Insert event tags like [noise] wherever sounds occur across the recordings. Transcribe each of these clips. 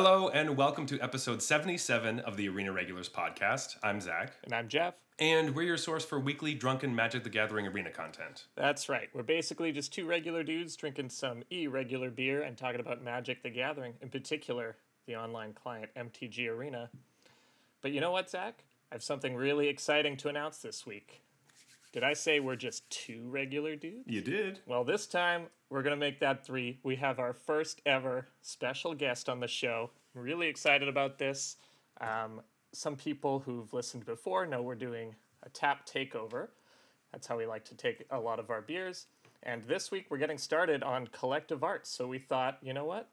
Hello and welcome to episode 77 of the Arena Regulars podcast. I'm Zach, And I'm Jeff. and we're your source for weekly drunken Magic the Gathering arena content. That's right. We're basically just two regular dudes drinking some irregular beer and talking about Magic the Gathering, in particular, the online client MTG Arena. But you know what, Zach? I have something really exciting to announce this week. Did I say we're just two regular dudes? You did. Well, this time we're going to make that three. We have our first ever special guest on the show. I'm really excited about this. Um, some people who've listened before know we're doing a tap takeover. That's how we like to take a lot of our beers. And this week we're getting started on collective arts. So we thought, you know what?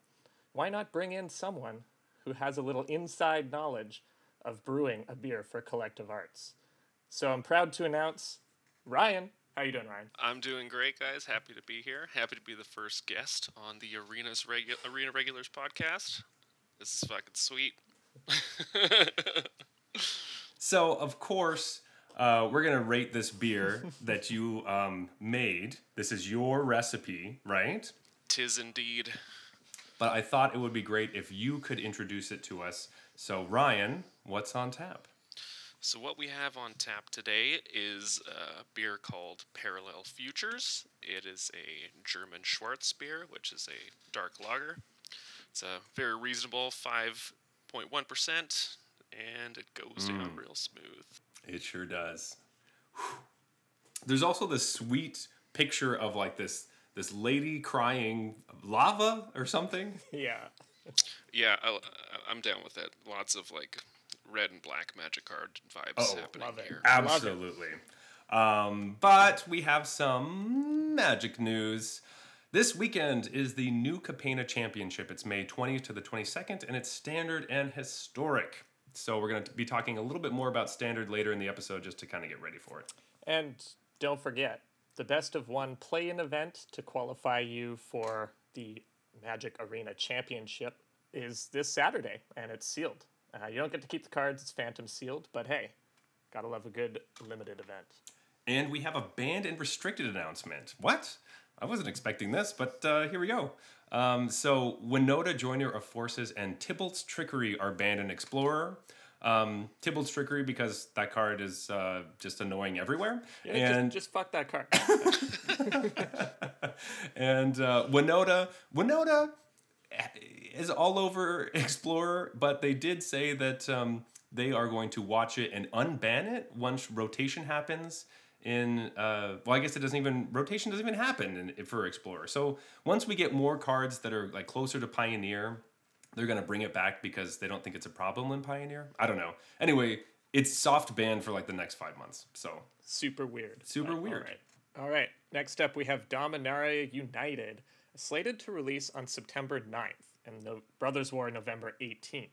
Why not bring in someone who has a little inside knowledge of brewing a beer for collective arts? So I'm proud to announce Ryan. How you doing, Ryan? I'm doing great, guys. Happy to be here. Happy to be the first guest on the Arena's Regu- Arena Regulars podcast. This is fucking sweet. [laughs] So, of course, uh, we're going to rate this beer [laughs] that you um, made. This is your recipe, right? Tis indeed. But I thought it would be great if you could introduce it to us. So, Ryan, what's on tap? So what we have on tap today is a beer called Parallel Futures. It is a German Schwarz beer, which is a dark lager. It's a very reasonable 5.1%, and it goes down mm. real smooth. It sure does. Whew. There's also this sweet picture of like this this lady crying lava or something. [laughs] Yeah. Yeah, I, I'm down with it. Lots of like red and black magic card vibes Oh, happening love it. here. Love it. Absolutely. Um, but we have some magic news. This weekend is the new Capenna Championship. It's May 20th to the 22nd, and it's standard and historic. So we're going to be talking a little bit more about standard later in the episode just to kind of get ready for it. And don't forget, the best of one play in event to qualify you for the Magic Arena Championship is this Saturday, and it's sealed. Uh, you don't get to keep the cards, it's phantom sealed, but hey, gotta love a good limited event. And we have a banned and restricted announcement. What? I wasn't expecting this, but uh, here we go. Um, so, Winota, Joiner of Forces, and Tybalt's Trickery are banned in Explorer. Um, Tybalt's Trickery because that card is uh, just annoying everywhere. Yeah, and just, just fuck that card. [laughs] and uh, Winota, Winota is all over [laughs] Explorer, but they did say that um, they are going to watch it and unban it once rotation happens. In uh, well, I guess it doesn't even rotation doesn't even happen in, for Explorer. So once we get more cards that are like closer to Pioneer, they're gonna bring it back because they don't think it's a problem in Pioneer. I don't know. Anyway, it's soft banned for like the next five months. So Super weird. Super but weird. All right. All right. Next up, we have Dominaria United, slated to release on September 9th, and the Brothers War November 18th.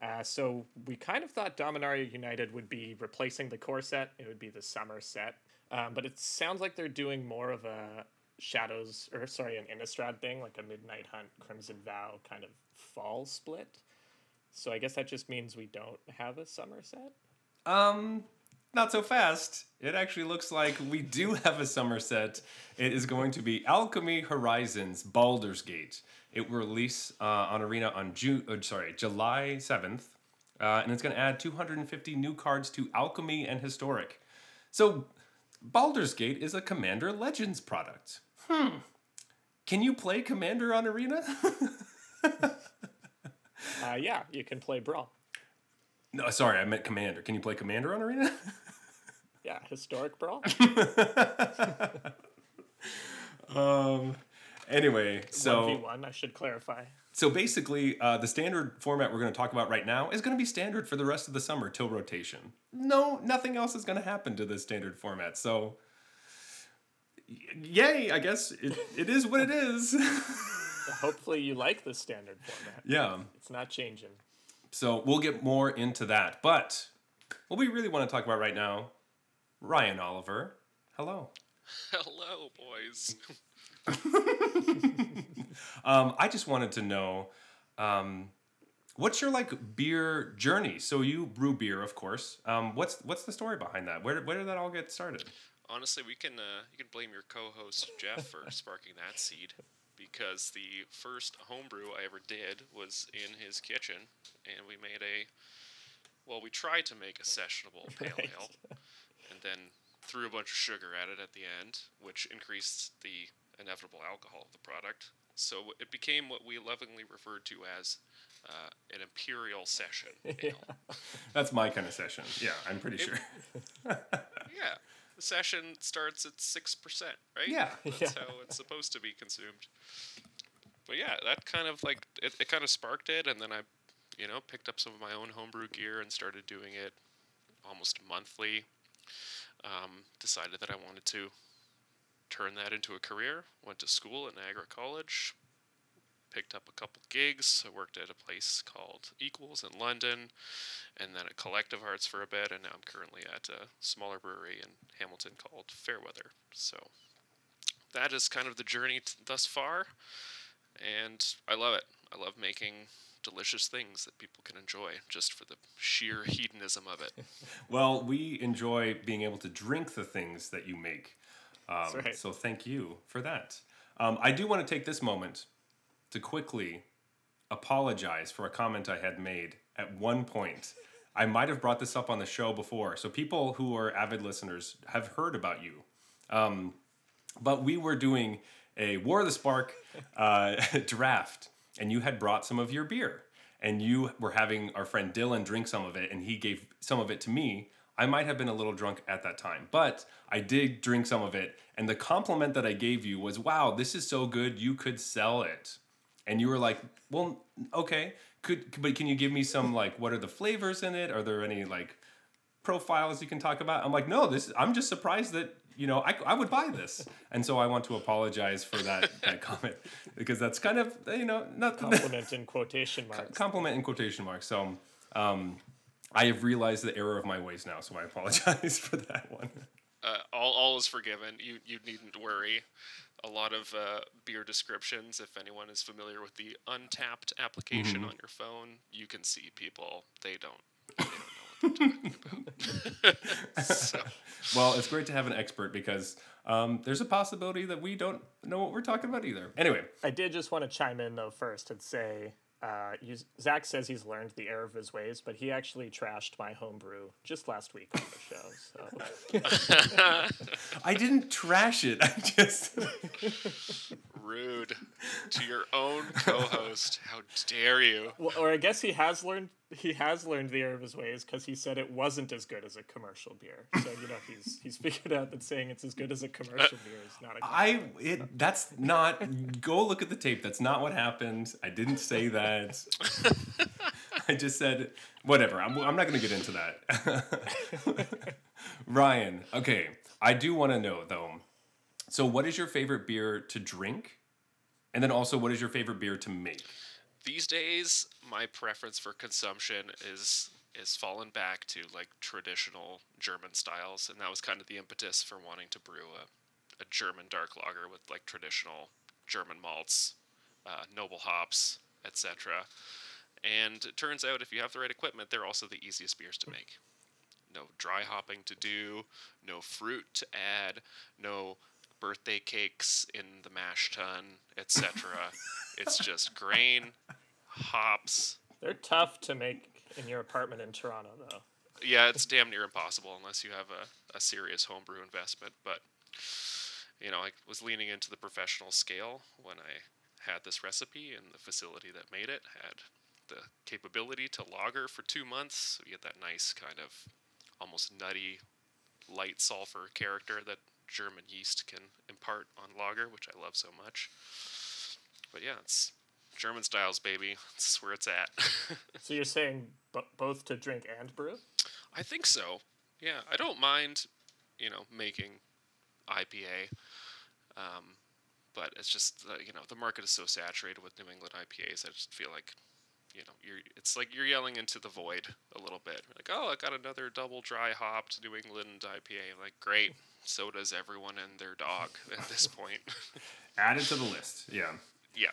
Uh, so we kind of thought Dominaria United would be replacing the core set. It would be the summer set. Um, but it sounds like they're doing more of a Shadows, or sorry, an Innistrad thing, like a Midnight Hunt, Crimson Vow kind of fall split. So I guess that just means we don't have a summer set. Um, not so fast. It actually looks like we do have a summer set. It is going to be Alchemy Horizons Baldur's Gate. It will release uh, on Arena on June. Uh, sorry, July seventh, uh, and it's going to add 250 new cards to Alchemy and Historic. So, Baldur's Gate is a Commander Legends product. Hmm. Can you play Commander on Arena? [laughs] Uh, yeah, you can play Brawl. no, sorry, I meant Commander. Can you play Commander on Arena? [laughs] Yeah, historic brawl. [laughs] um. Anyway, so. One v one. I should clarify. So basically, uh, the standard format we're going to talk about right now is going to be standard for the rest of the summer till rotation. No, nothing else is going to happen to this standard format. So, y- yay! I guess it, it is what it is. [laughs] Hopefully, you like the standard format. yeah. It's not changing. So we'll get more into that. But what we really want to talk about right now, Ryan Oliver. Hello. Hello, boys. [laughs] [laughs] Um, I just wanted to know, um, what's your like beer journey? So you brew beer, of course. Um, what's what's the story behind that? Where did, where did that all get started? Honestly, we can uh, you can blame your co-host Jeff for [laughs] sparking that seed. because the first homebrew I ever did was in his kitchen, and we made a. Well, we tried to make a sessionable [laughs] pale Right. ale, and then threw a bunch of sugar at it at the end, which increased the inevitable alcohol of the product. So it became what we lovingly referred to as uh, an imperial session ale. [laughs] That's my kind of session. Yeah, I'm pretty sure. [laughs] Yeah. The session starts at 6%, right? Yeah. That's Yeah. how it's supposed to be consumed. But yeah, that kind of like, it, it kind of sparked it, and then I, you know, picked up some of my own homebrew gear and started doing it almost monthly. Um, decided that I wanted to turn that into a career. Went to school at Niagara College. Picked up a couple gigs. I worked at a place called Equals in London, and then at Collective Arts for a bit, and now I'm currently at a smaller brewery in Hamilton called Fairweather. So that is kind of the journey t- thus far, and I love it. I love making delicious things that people can enjoy just for the sheer hedonism of it. [laughs] Well, we enjoy being able to drink the things that you make. Um, right. So thank you for that. Um, I do want to take this moment to quickly apologize for a comment I had made at one point. I might have brought this up on the show before, so people who are avid listeners have heard about you. Um, but we were doing a War of the Spark uh, [laughs] draft, and you had brought some of your beer, and you were having our friend Dylan drink some of it, and he gave some of it to me. I might have been a little drunk at that time, but I did drink some of it, and the compliment that I gave you was, "Wow, this is so good, you could sell it." And you were like, "Well, okay, could but can you give me some like what are the flavors in it? Are there any like profiles you can talk about. I'm like, no, this. I'm just surprised that you know I, I would buy this, and so I want to apologize for that [laughs] that comment because that's kind of you know not Compliment in quotation [laughs] marks. compliment in quotation marks. So um, I have realized the error of my ways now, so I apologize [laughs] for that one. Uh, all, all is forgiven. You you needn't worry. A lot of uh, beer descriptions. If anyone is familiar with the Untappd application on your phone, you can see people. They don't. They don't know what they're [laughs] talking about. [laughs] so, Well, it's great to have an expert because um, there's a possibility that we don't know what we're talking about either. Anyway, I did just want to chime in though first and say, uh, you, Zach says he's learned the error of his ways, but he actually trashed my homebrew just last week on the show. So I didn't trash it. I just [laughs] rude to your own co-host. How dare you? Well, or I guess he has learned he has learned the error of his ways because he said it wasn't as good as a commercial beer. So you know he's he's figured out that saying it's as good as a commercial beer is not a. I it that's not go look at the tape. That's not what happened. I didn't say that. I just said whatever. I'm, I'm not going to get into that. [laughs] Ryan, okay. I do want to know though. So, what is your favorite beer to drink? And then also, what is your favorite beer to make? These days, my preference for consumption is is fallen back to like traditional German styles, and that was kind of the impetus for wanting to brew a, a German dark lager with like traditional German malts, uh, noble hops, etc. And it turns out if you have the right equipment, they're also the easiest beers to make. No dry hopping to do, no fruit to add, no birthday cakes in the mash tun, etc. it's just grain, hops. They're tough to make in your apartment in Toronto, though. Yeah, it's damn near impossible unless you have a, a serious homebrew investment. But, you know, I was leaning into the professional scale when I had this recipe, and the facility that made it had the capability to lager for two months. So you get that nice kind of almost nutty, light sulfur character that German yeast can impart on lager, which I love so much. But yeah, it's German styles, baby. [laughs] That's where it's at. [laughs] So you're saying b- both to drink and brew? I think so. Yeah, I don't mind, you know, making IPA. Um, but it's just uh, you know the market is so saturated with New England IPAs. I just feel like, you know, you're it's like you're yelling into the void a little bit. Like, oh, I got another double dry hopped New England IPA. Like, great. So does everyone and their dog at this [laughs] point. Add it to the list. Yeah. yeah.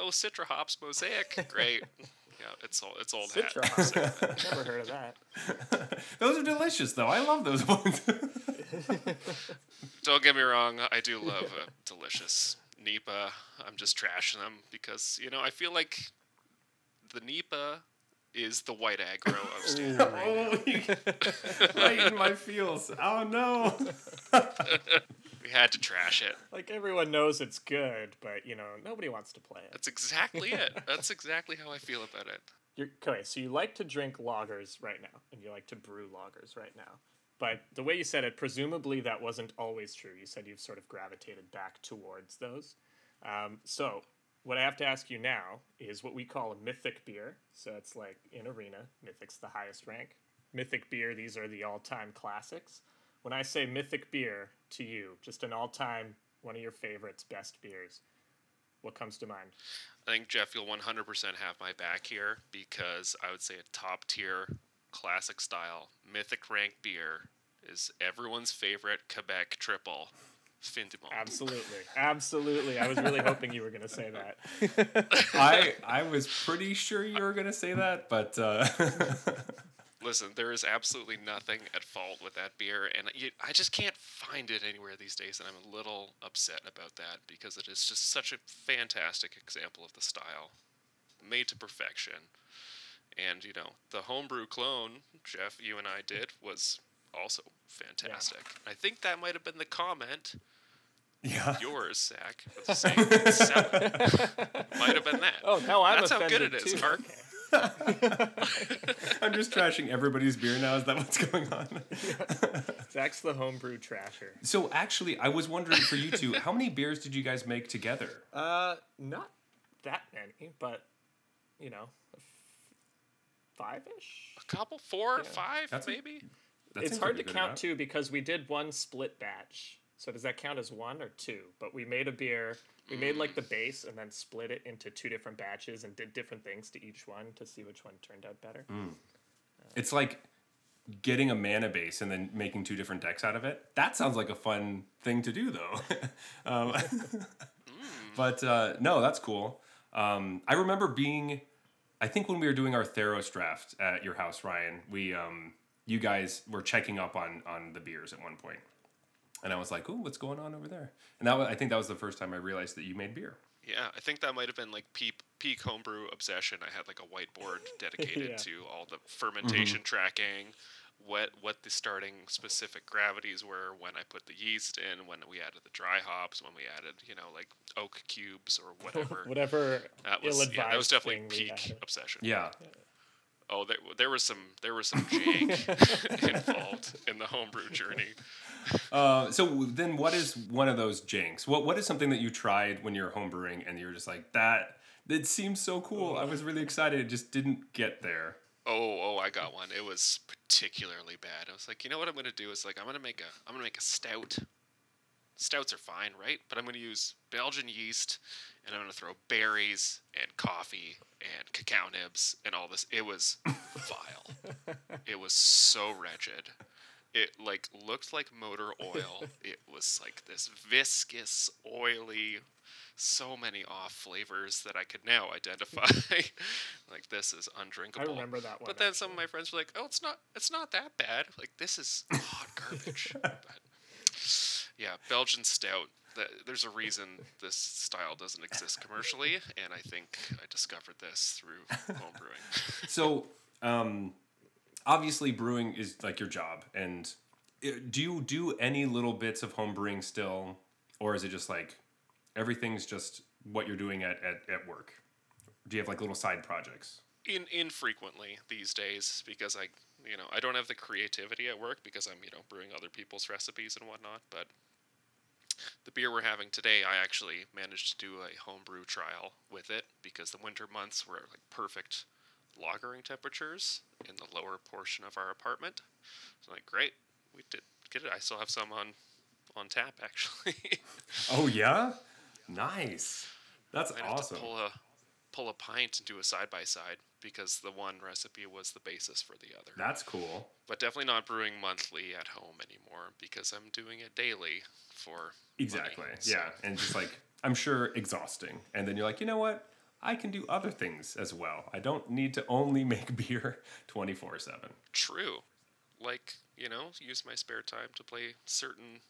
Oh, Citra hops mosaic. [laughs] Great. Yeah, it's all it's old hat. Citra hops. [laughs] Never heard of that. [laughs] Those are delicious, though. I love those ones. Don't get me wrong, I do love a delicious NEPA. I'm just trashing them because you know I feel like the NEPA is the white aggro of standard. Oh, you- right in my feels. Oh no. We had to trash it. Like everyone knows it's good, but you know nobody wants to play it. That's exactly it. That's exactly how I feel about it. You're, okay, so you like to drink lagers right now, and you like to brew lagers right now. But the way you said it, presumably that wasn't always true. You said you've sort of gravitated back towards those. Um, so what I have to ask you now is what we call a mythic beer. So it's like in Arena, Mythic's the highest rank. Mythic beer, these are the all-time classics. When I say mythic beer to you, just an all-time one of your favorites, best beers, what comes to mind? I think Jeff, you'll 100% have my back here because I would say a top tier, classic style, mythic rank beer is everyone's favorite Quebec triple, Fin du Monde. Absolutely, absolutely. I was really hoping you were going to say that. [laughs] I I was pretty sure you were gonna say that, but uh, [laughs] Listen, there is absolutely nothing at fault with that beer, and you, I just can't find it anywhere these days, and I'm a little upset about that because it is just such a fantastic example of the style, made to perfection. And you know, the homebrew clone, Jeff, you and I did, was also fantastic. I think that might have been the comment. yeah. Yours, Zach, with [laughs] the might have been that. Oh, now I'm That's how good it is, too. Mark. [laughs] [laughs] I'm just trashing everybody's beer now. Is that what's going on? [laughs] Zach's the homebrew trasher. So actually, I was wondering for you two, how many beers did you guys make together? Uh, not that many, but you know, five ish. A couple, four, or five, That's a- maybe. That It's hard to count amount. too because we did one split batch. So does that count as one or two? But we made a beer. We made like the base and then split it into two different batches and did different things to each one to see which one turned out better. It's like getting a mana base and then making two different decks out of it. That sounds like a fun thing to do, though. [laughs] um, but uh, no, that's cool. Um, I remember being, I think when we were doing our Theros draft at your house, Ryan, we, um, you guys were checking up on on the beers at one point, and I was like, "Ooh, what's going on over there?" And that was, I think that was the first time I realized that you made beer. Yeah, I think that might have been like peak, peak homebrew obsession. I had like a whiteboard [laughs] dedicated Yeah. to all the mm-hmm. fermentation tracking, what what the starting specific gravities were when I put the yeast in, when we added the dry hops, when we added you know like oak cubes or [laughs] whatever. Whatever that was yeah, that was definitely peak added. obsession. Yeah, Oh, there, there was some there was some [laughs] jank involved in the homebrew journey. Uh, so then, what is one of those janks? What what is something that you tried when you were homebrewing and you're just like that? It seems so cool. I was really excited. It just didn't get there. Oh, oh, I got one. It was particularly bad. I was like, you know what I'm gonna do is like I'm gonna make a I'm gonna make a stout. Stouts are fine, right? But I'm gonna use Belgian yeast, and I'm gonna throw berries and coffee and cacao nibs and all this. It was [laughs] vile. it was so wretched. It like looked like motor oil. [laughs] It was like this viscous, oily, so many off flavors that I could now identify. [laughs] like this is undrinkable. I undrinkable. remember that one. But then some of my friends were like, "Oh, it's not. It's not that bad. Like this is hot [laughs] garbage." but yeah, Belgian stout. There's a reason this style doesn't exist commercially, and I think I discovered this through homebrewing. So, um, obviously, brewing is like your job. And uh, do you do any little bits of homebrewing still, or is it just like everything's just what you're doing at, at, at work? Do you have like little side projects? In infrequently these days because I, you know, I don't have the creativity at work because I'm, you know, brewing other people's recipes and whatnot. But the beer we're having today, I actually managed to do a homebrew trial with it because the winter months were like perfect lagering temperatures in the lower portion of our apartment. So like, great, we did get it. I still have some on on tap actually. [laughs] Oh yeah, nice. That's have awesome. to pull a pull a pint and do a side by side because the one recipe was the basis for the other. That's cool. but definitely not brewing monthly at home anymore because I'm doing it daily for money. Exactly. So, Yeah, and just like I'm sure exhausting. And then you're like, you know what? I can do other things as well. I don't need to only [laughs] make beer 24 7. true. Like you know, use my spare time to play certain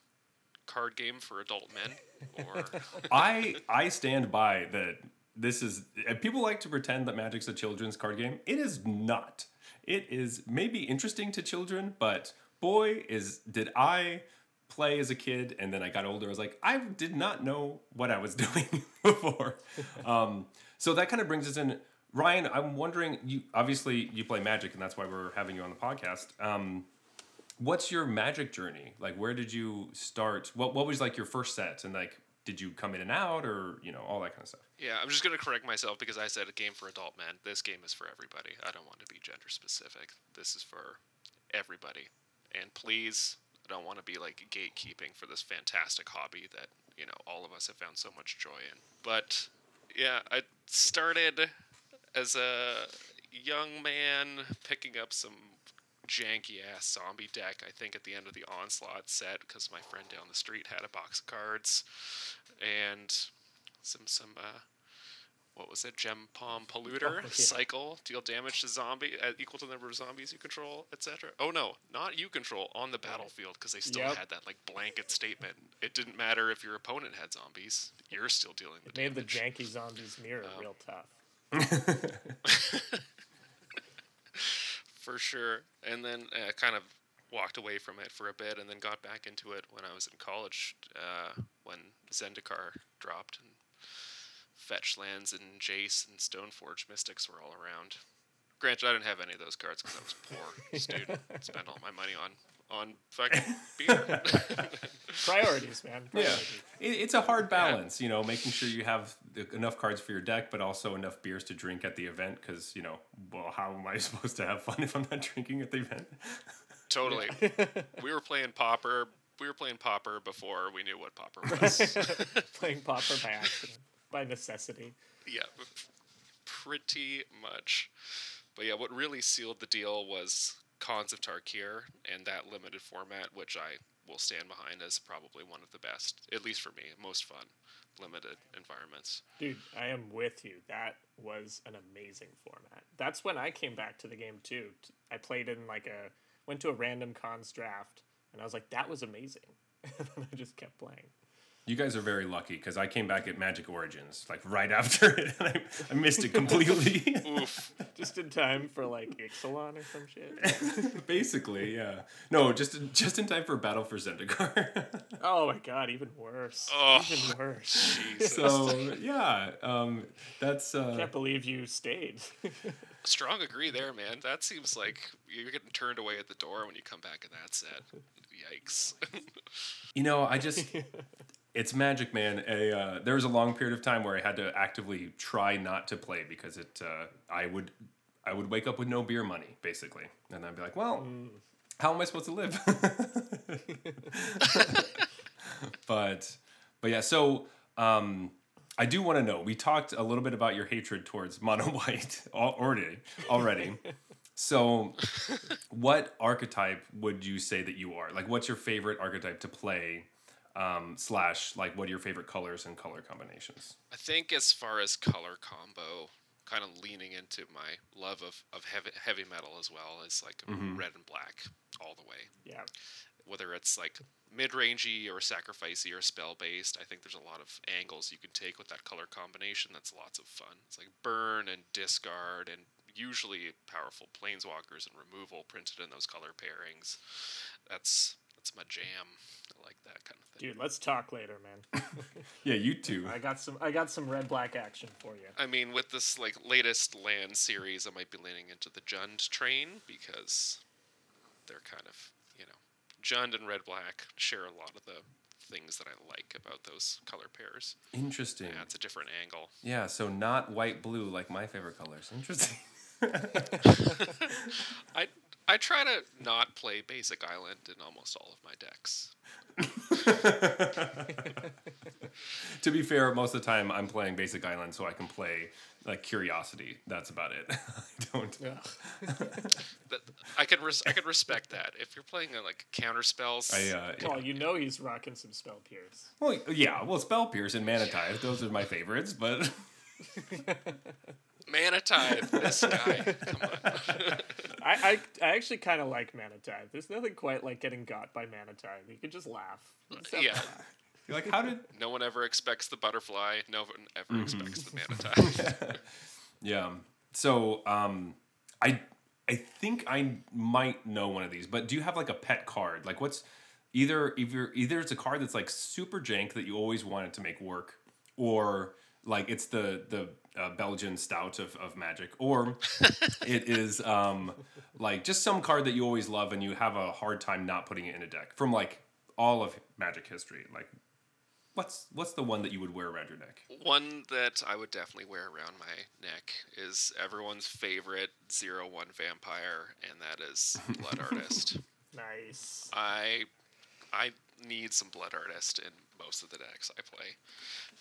card game for adult men, or [laughs] I I stand by that. This is people like to pretend that Magic's a children's card game. It is not. It is maybe interesting to children, but boy, is did I play as a kid and then I got older. I was like, I did not know what I was [laughs] doing before. um, so that kind of brings us in. Ryan, I'm wondering. You obviously you play Magic, and that's why we're having you on the podcast. Um, what's your Magic journey? Like, where did you start? What What was like your first set, and like, did you come in and out, or you know, all that kind of stuff? yeah, I'm just gonna correct myself because I said a game for adult men. This game is for everybody. I don't want to be gender specific. This is for everybody, and please, I don't want to be like gatekeeping for this fantastic hobby that you know all of us have found so much joy in. But yeah, I started as a young man picking up some janky ass zombie deck. I think at the end of the onslaught set because my friend down the street had a box of cards and some some uh, what was it? Gempalm [laughs] Polluter Oh, yeah. cycle deal damage to zombie uh, equal to the number of zombies you control, etc. Oh no, not you control on the battlefield because they still Yep. had that like blanket statement. It didn't matter if your opponent had zombies; you're still dealing the It made the janky zombies mirror Oh. real tough. [laughs] for sure. And then uh, kind of walked away from it for a bit, and then got back into it when I was in college, uh, when Zendikar dropped and Fetch Lands and Jace and Stoneforge Mystics were all around. Granted, I didn't have any of those cards because I was poor [laughs] student. Spent all my money on on fucking [laughs] beer. [laughs] Priorities, man. Yeah, Priorities. it, it's a hard balance, you know, making sure you have the- enough cards for your deck, but also enough beers to drink at the event. Because you know, well, how am I supposed to have fun if I'm not drinking at the event? totally. We were playing Pauper. We were playing Pauper before we knew what Pauper was. Playing Pauper by accident, by necessity. Yeah, pretty much. But yeah, what really sealed the deal was Khans of Tarkir and that limited format, which I will stand behind as probably one of the best, at least for me, most fun limited environments. Dude, I am with you. That was an amazing format. That's when I came back to the game too. I played in like a went to a random Khans draft, and I was like, that was amazing. [laughs] and then I just kept playing. You guys are very lucky because I came back at Magic Origins like right after it, [laughs] and I, I missed it completely. [laughs] Oof. Just in time for like Ixalan or some shit. [laughs] Basically, yeah. No, just just in time for Battle for Zendikar. oh my god, even worse. Oh. Even worse. Jesus. so yeah, um, that's uh, Can't believe you stayed. Strong agree there, man. That seems like you're getting turned away at the door when you come back in that set. Yikes. You know, I just it's magic, man. A uh, there was a long period of time where I had to actively try not to play because it uh, I would I would wake up with no beer money basically, and I'd be like, well, how am I supposed to live? [laughs] but but yeah, so um, I do want to know. We talked a little bit about your hatred towards mono white [laughs] already already. So, what archetype would you say that you are? Like, what's your favorite archetype to play? Um, slash, like, what are your favorite colors and color combinations? I think as far as color combo, kind of leaning into my love of, of heavy, heavy metal as well as like red and black all the way. yeah. Whether it's like mid rangey or sacrificey or spell based, I think there's a lot of angles you can take with that color combination. That's lots of fun. It's like burn and discard and usually powerful planeswalkers and removal printed in those color pairings. That's that's my jam. I like that kind of thing. Dude, let's talk later, man. [laughs] Yeah, you too. I got some I got some red black action for you. I mean, with this like latest land series, I might be leaning into the Jund train because they're kind of you know Jund and Red Black share a lot of the things that I like about those color pairs. Interesting. Yeah, it's a different angle. Yeah, so not white blue like my favorite colors. Interesting. [laughs] I I try to not play Basic Island in almost all of my decks. [laughs] to be fair, most of the time I'm playing Basic Island so I can play like Curiosity. That's about it. [laughs] I don't. Ugh. [laughs] That I can res- I can respect that. If you're playing uh, like counter spells, I, uh, yeah. Oh, you know he's rocking some spell pierce. Well, yeah, well, Spell Pierce and Mana Tithe, those are my favorites, but Mana Tithe, this guy. [laughs] Come on. I, I, I actually kind of like Mana Tithe. There's nothing quite like getting got by Mana Tithe. You can just laugh. Just Yeah. laugh. You're like, how did? [laughs] No one ever expects the butterfly. No one ever Mm-hmm. expects the manatee. [laughs] Yeah. So, um, I I think I might know one of these, but do you have like a pet card? Like, what's either either either it's a card that's like super jank that you always wanted to make work, or like it's the the uh, Belgian stout of, of Magic, or [laughs] it is um like just some card that you always love and you have a hard time not putting it in a deck from like all of Magic history. Like, what's what's the one that you would wear around your neck? One that I would definitely wear around my neck is everyone's favorite zero one vampire, and that is Blood [laughs] Artist. Nice. I I need some Blood Artist in most of the decks I play.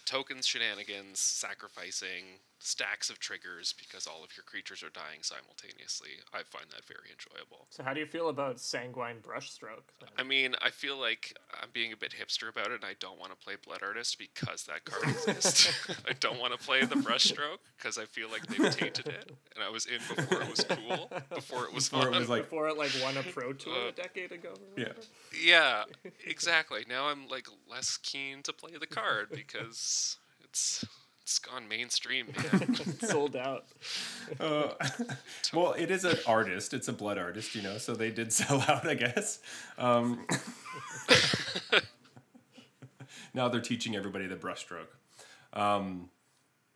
Tokens, shenanigans, sacrificing, stacks of triggers because all of your creatures are dying simultaneously. I find that very enjoyable. So how do you feel about Sanguine Brushstroke? then? I mean, I feel like I'm being a bit hipster about it, and I don't want to play Blood Artist because that card [laughs] exists. I don't want to play the Brushstroke because I feel like they've tainted it, and I was in before it was cool, before it was Before it fun. was like Before it like won a pro tour Uh, a decade ago. Or yeah. Yeah, exactly. Now I'm like less keen to play the card because it's it's gone mainstream, man. Sold out. [laughs] Uh, [laughs] well, it is an artist. It's a blood artist, you know, so they did [laughs] sell out, I guess. Um, now they're teaching everybody the brushstroke. Um,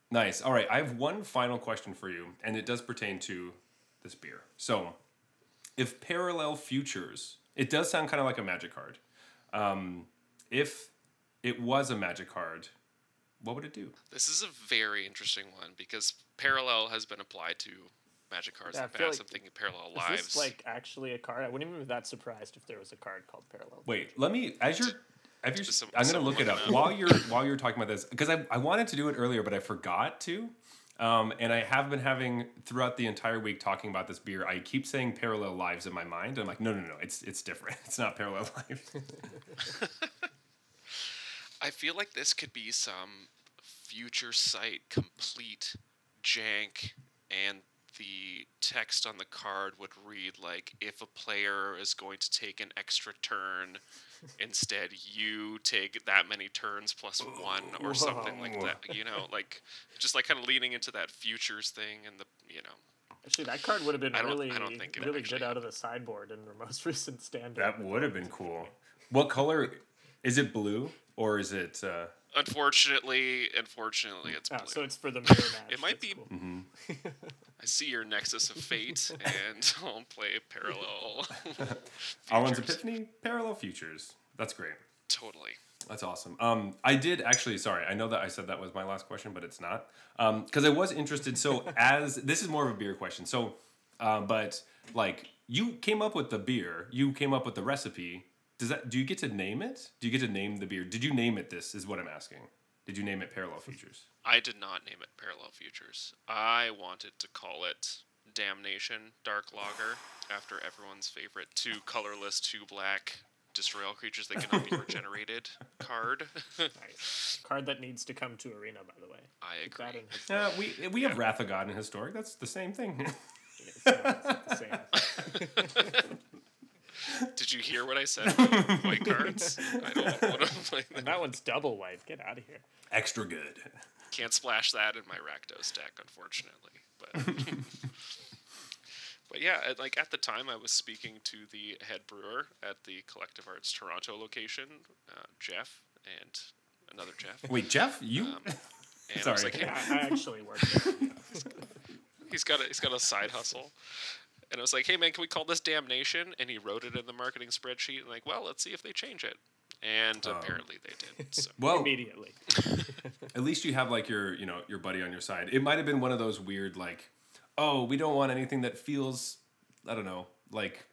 nice. All right, I have one final question for you, and it does pertain to this beer. So, if parallel futures, it does sound kind of like a magic card. Um, if it was a magic card, what would it do? this is a very interesting one because parallel has been applied to magic cards Yeah, in the I feel past. like- I'm thinking parallel Is lives. this like actually a card? I wouldn't even be that surprised if there was a card called Parallel. Wait, let me as you're as you're, Some- I'm gonna look it up look it up. while you're while you're talking about this because I, I wanted to do it earlier but I forgot to, um, and I have been having throughout the entire week talking about this beer. I keep saying parallel lives in my mind. I'm like, no, no, no, it's it's different. [laughs] It's not parallel lives. [laughs] I feel like this could be some future sight complete jank, and the text on the card would read like, "If a player is going to take an extra turn, instead you take that many turns plus one, or something like that." You know, [laughs] like just like kind of leaning into that futures thing, and the you know, Actually, that card would have been I don't- really, I don't think really actually- good out of the sideboard in the [laughs] most recent standard. that would have been cool. What color is it? Blue or is it? Uh, unfortunately, unfortunately, it's blue. Oh, so it's for the mirror match. It might That's be- cool. [laughs] I see your Nexus of Fate, [laughs] and I'll play parallel. [laughs] Alan's Futures. Epiphany parallel futures. That's great. Totally. That's awesome. Um, I did actually. Sorry, I know that I said that was my last question, but it's not. Because I was interested. So, as this is more of a beer question. So, uh, but like you came up with the beer, you came up with the recipe. Does that? Do you get to name it? Do you get to name the beer? Did you name it? This is what I'm asking. Did you name it Parallel Futures? I did not name it Parallel Futures. I wanted to call it Damnation Dark Lager after everyone's favorite two colorless, two black destroy all creatures that cannot be [laughs] regenerated card. Nice. [laughs] Card that needs to come to arena, by the way. I Keep that agree. in his Uh, we we have Wrath of God in historic. That's the same thing. it's not the same. [laughs] Did you hear what I said [laughs] about white cards? I don't want to play them. That one's double white. Get out of here. Extra good. Can't splash that in my Rakdos deck, unfortunately. But [laughs] but yeah, at- like at the time, I was speaking to the head brewer at the Collective Arts Toronto location, uh, Jeff, and another Jeff. Wait, Jeff, you? Um, And I [laughs] was Sorry. like, hey, I, I actually work there. he's got a he's got a side hustle. And I was like, hey man, can we call this Damnation? And he wrote it in the marketing spreadsheet. And like, well, let's see if they change it. And Oh. apparently they did. [laughs] So well, Immediately. [laughs] at least you have like your you know your buddy on your side it might have been one of those weird like oh we don't want anything that feels i don't know like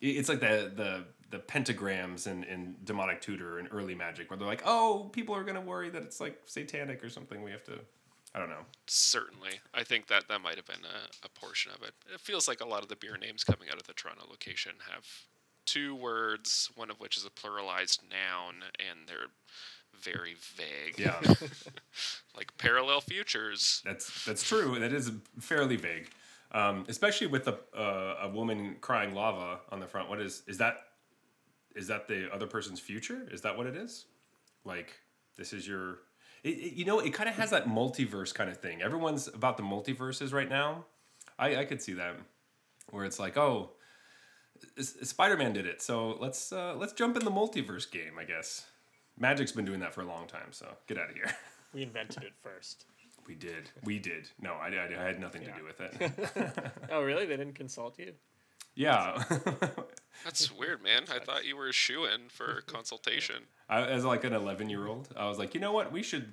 it's like the the the pentagrams in, in demonic tutor and early magic where they're like oh people are going to worry that it's like satanic or something we have to i don't know certainly, I think that that might have been a, a portion of it. It feels like a lot of the beer names coming out of the Toronto location have two words, one of which is a pluralized noun, and they're very vague. yeah [laughs] Like parallel futures. that's that's true that is fairly vague Um, especially with a uh, a woman crying lava on the front. What is is that? Is that the other person's future? Is that what it is? Like this is your. It, it- you know, it kind of has that multiverse kind of thing. Everyone's about the multiverses right now. I I could see that, where it's like, oh, Spider Man did it, so let's uh, let's jump in the multiverse game. I guess Magic's been doing that for a long time, so get out of here. [laughs] We invented it first. We did. We did. No, I, I, I had nothing to do with it. [laughs] Oh, really? They didn't consult you? Yeah. [laughs] That's weird, man. I thought you were a shoe in for [laughs] consultation. I, as like an 11 year old, I was like, you know what? We should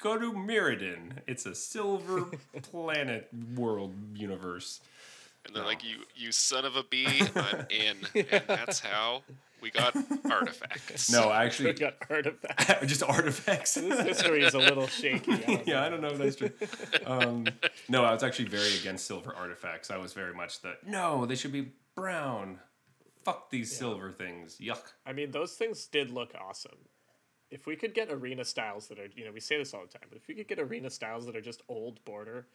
go to Mirrodin. It's a silver [laughs] planet world universe. And they're No. like, "You, you son of a bee, I'm in." And that's how we got artifacts. No, I We got artifacts. just artifacts. this history is a little shaky. I yeah, know. I don't know if that's true. Um, no, I was actually very against silver artifacts. I was very much the no, they should be brown. Fuck these silver things. Yuck. I mean, those things did look awesome. If we could get arena styles that are, you know, we say this all the time, but if we could get arena styles that are just old border,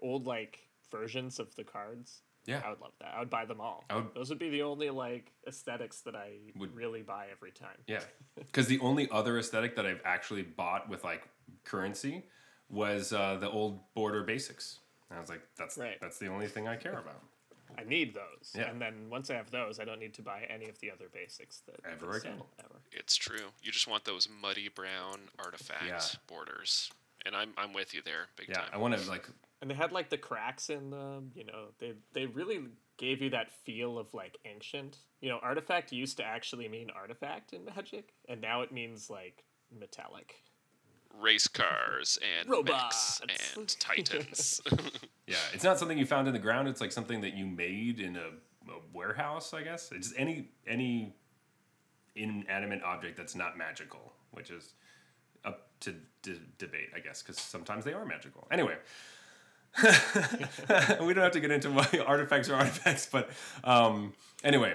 old like versions of the cards, Yeah. I would love that. I would buy them all. Would- Those would be the only like aesthetics that I Would- really buy every time. Yeah, [laughs] because the only other aesthetic that I've actually bought with like currency was uh, the old border basics. And I was like, that's Right. that's the only thing I care about. I need those. Yeah. And then once I have those, I don't need to buy any of the other basics that Ever again. sell, Ever. It's true. You just want those muddy brown artifact Yeah. borders. And I'm, I'm with you there, big Yeah, time. I want to like And they had like the cracks in them, you know, they they really gave you that feel of like ancient. You know, artifact used to actually mean artifact in magic, and now it means like metallic. Race cars and Robots. mechs and titans. [laughs] [laughs] yeah, it's not something you found in the ground. It's like something that you made in a, a warehouse. I guess it's just any any inanimate object that's not magical, which is up to d- debate, I guess, because sometimes they are magical. Anyway. [laughs] we don't have to get into why [laughs] artifacts are artifacts, but um, anyway,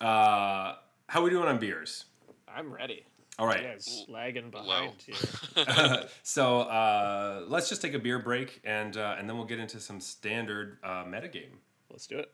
uh, how we doing on beers? I'm ready. All You right, [laughs] lagging [laughs] behind here. so uh, let's just take a beer break and uh, and then we'll get into some standard uh, metagame. Let's do it.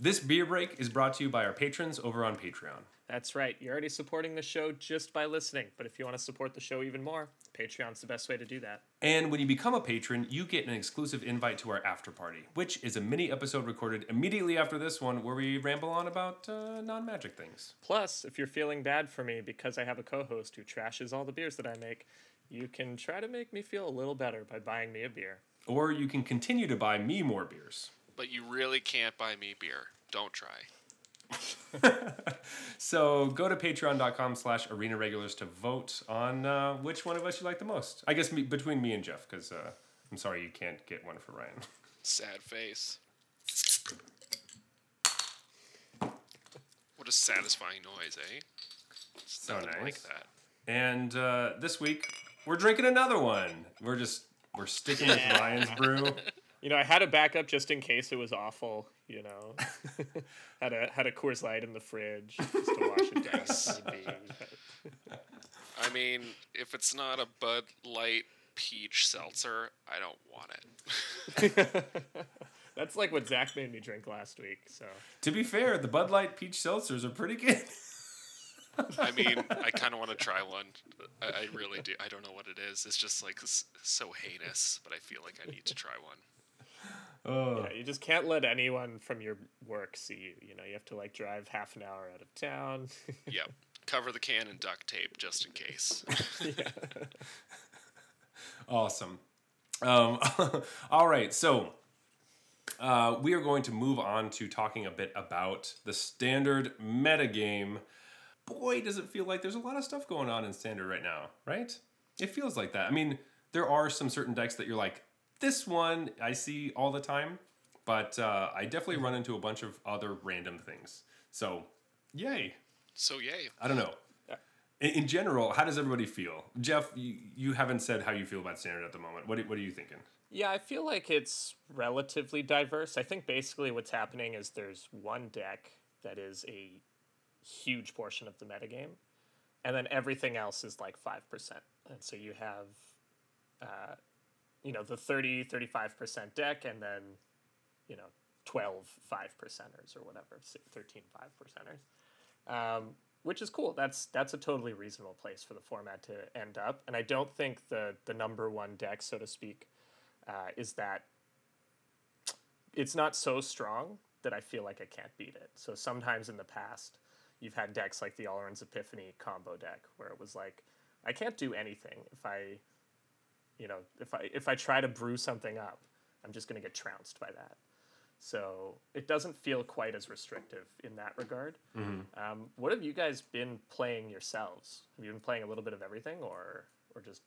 This beer break is brought to you by our patrons over on Patreon. That's right. You're already supporting the show just by listening. But if you want to support the show even more, Patreon's the best way to do that. And when you become a patron, you get an exclusive invite to our after party, which is a mini episode recorded immediately after this one where we ramble on about uh, non magic things. Plus, if you're feeling bad for me because I have a co host who trashes all the beers that I make, you can try to make me feel a little better by buying me a beer. Or you can continue to buy me more beers. but you really can't buy me beer. Don't try. [laughs] So go to patreon.com slash arena regulars to vote on uh, which one of us you like the most. I guess me, between me and Jeff, because uh, I'm sorry you can't get one for Ryan. [laughs] Sad face. What a satisfying noise, eh? So nice. like that. And uh, this week we're drinking another one. We're just we're sticking with [laughs] Ryan's brew. You know, I had a backup just in case it was awful. You know, [laughs] had a had a Coors Light in the fridge just to wash it down. if need be. I mean, if it's not a Bud Light peach seltzer, I don't want it. [laughs] That's like what Zach made me drink last week. So To be fair, the Bud Light peach seltzers are pretty good. I mean, [laughs] I kind of want to try one. I, I really do. I don't know what it is. It's just like s- so heinous, but I feel like I need to try one. Oh, yeah, you just can't let anyone from your work see you. You know, you have to like drive half an hour out of town. [laughs] Yep. Cover the can in duct tape just in case. [laughs] [laughs] awesome. Um, all right, so uh, we are going to move on to talking a bit about the standard metagame. Boy, does it feel like there's a lot of stuff going on in standard right now, right? It feels like that. I mean, there are some certain decks that you're like, this one I see all the time, but uh, I definitely run into a bunch of other random things. So, yay. so yay. I don't know. In, in general, how does everybody feel? Jeff, you, you haven't said how you feel about standard at the moment. What, are- what are you thinking? Yeah, I feel like it's relatively diverse. I think basically what's happening is there's one deck that is a huge portion of the metagame, and then everything else is like 5%. And so you have, uh, you know, the 30, 35% deck, and then, you know, 12 five percenters or whatever, si- 13 five percenters. Um, which is cool. That's that's a totally reasonable place for the format to end up, and I don't think the the number one deck, so to speak, uh, is that it's not so strong that I feel like I can't beat it. So sometimes in the past, you've had decks like the Alrund's Epiphany combo deck where it was like, I can't do anything if I, you know, if I if I try to brew something up, I'm just gonna get trounced by that. So it doesn't feel quite as restrictive in that regard. Um, what have you guys been playing yourselves? Have you been playing a little bit of everything, or or just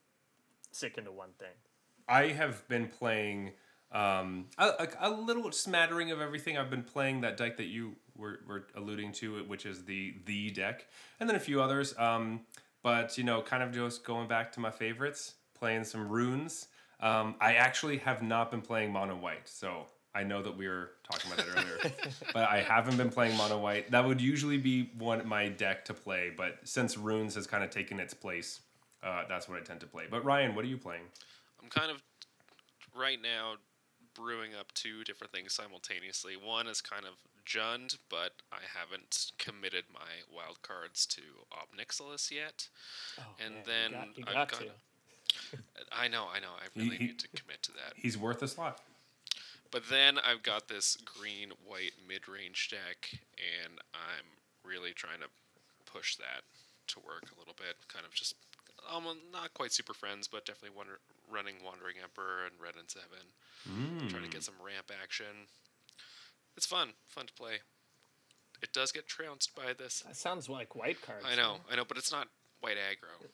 sick into one thing? I have been playing um, a, a, a little smattering of everything. I've been playing that deck that you were, were alluding to, which is the the deck, and then a few others. Um, but you know, kind of just going back to my favorites, playing some runes. Um, I actually have not been playing mono white, so I know that we were talking about that earlier, [laughs] but I haven't been playing mono white. That would usually be one my deck to play, but since runes has kind of taken its place, uh, that's what I tend to play. But Ryan, what are you playing? I'm kind of right now brewing up two different things simultaneously. One is kind of Jund, but I haven't committed my wild cards to Ob Nixilis yet. and man, you then got- you I've got got. to. [laughs] I know, I know. I really he- need to commit to that. He's worth a slot. But then I've got this green white mid range deck, and I'm really trying to push that to work a little bit. Kind of just, um, not quite super friends, but definitely wander, running Wandering Emperor and Red and Seven. Trying to get some ramp action. It's fun, fun to play. It does get trounced by this. That sounds like white cards. I know, I know, but it's not white aggro.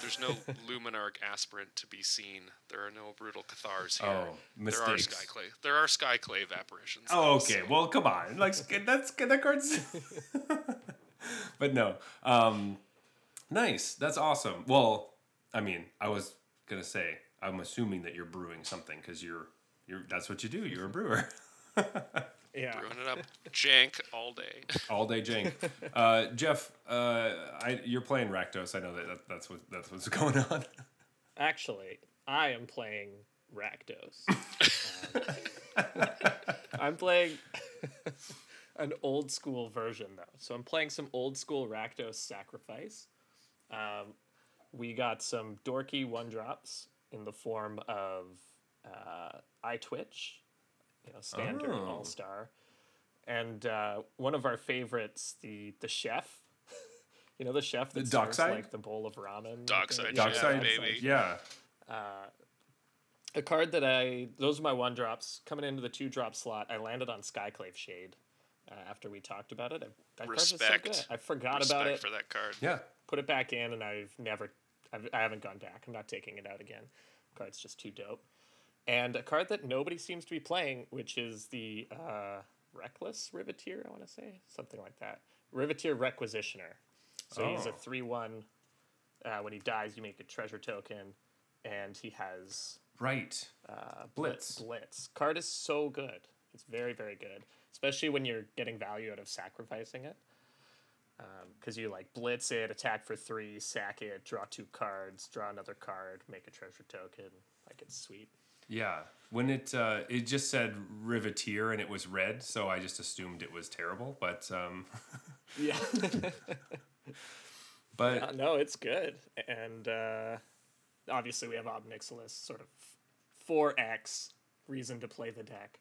There's no Luminarch aspirant to be seen. There are no brutal Cathars here. Oh, mistakes. there are. Skyclave. There are Skyclave apparitions. Oh, okay. so- Well, come on. Like that's that card's. [laughs] but no. Um, nice. That's awesome. Well, I mean, I was gonna say, I'm assuming that you're brewing something because you're you're that's what you do. You're a brewer. [laughs] Yeah. Brewing it up, jank all day. [laughs] All day jank. [laughs] Uh, Jeff, uh, I, you're playing Rakdos. I know that, that that's what that's what's [laughs] going on. Actually, I am playing Rakdos. Um, I'm playing an old school version though. So I'm playing some old school Rakdos Sacrifice. Um, we got some dorky one drops in the form of uh, Eyetwitch, you know, standard Oh. all star, and uh, one of our favorites, the the chef. [laughs] You know the chef that serves like the bowl of ramen. Dockside Yeah, chef, Dockside, baby. Yeah. a card that I those are my one drops coming into the two drop slot. I landed on Skyclave Shade uh, after we talked about it. I, that card was so Respect. good. I forgot Respect about it. for that card. Yeah. Put it back in, and I've never, I've, I haven't gone back. I'm not taking it out again. card's just too dope. And a card that nobody seems to be playing, which is the uh, Reckless Riveteer. I want to say something like that. Riveteer Requisitioner. So he's a Oh. three one. Uh, when he dies, you make a treasure token, and he has Right. uh, Blitz. Blitz. Card is so good. It's very, very good, especially when you're getting value out of sacrificing it. Because you like blitz it, attack for three, sack it, draw two cards, draw another card, make a treasure token. Like it's sweet. Yeah. When it uh, it just said Riveteer and it was red, so I just assumed it was terrible. But um, [laughs] Yeah. [laughs] but Uh, no, it's good. And uh, obviously, we have Ob Nixilis, sort of 4x reason to play the deck.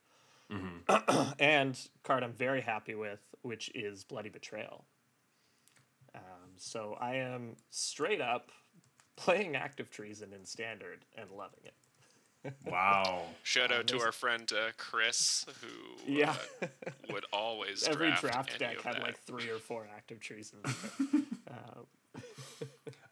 [clears throat] and card I'm very happy with, which is Bloody Betrayal. Um, so I am straight up playing Act of Treason in Standard and loving it. Wow. Shout out to our friend uh, Chris, who Yeah. uh, [laughs] would always [laughs] Every draft, draft any deck of had that. like three or four [laughs] Active Treasons. uh,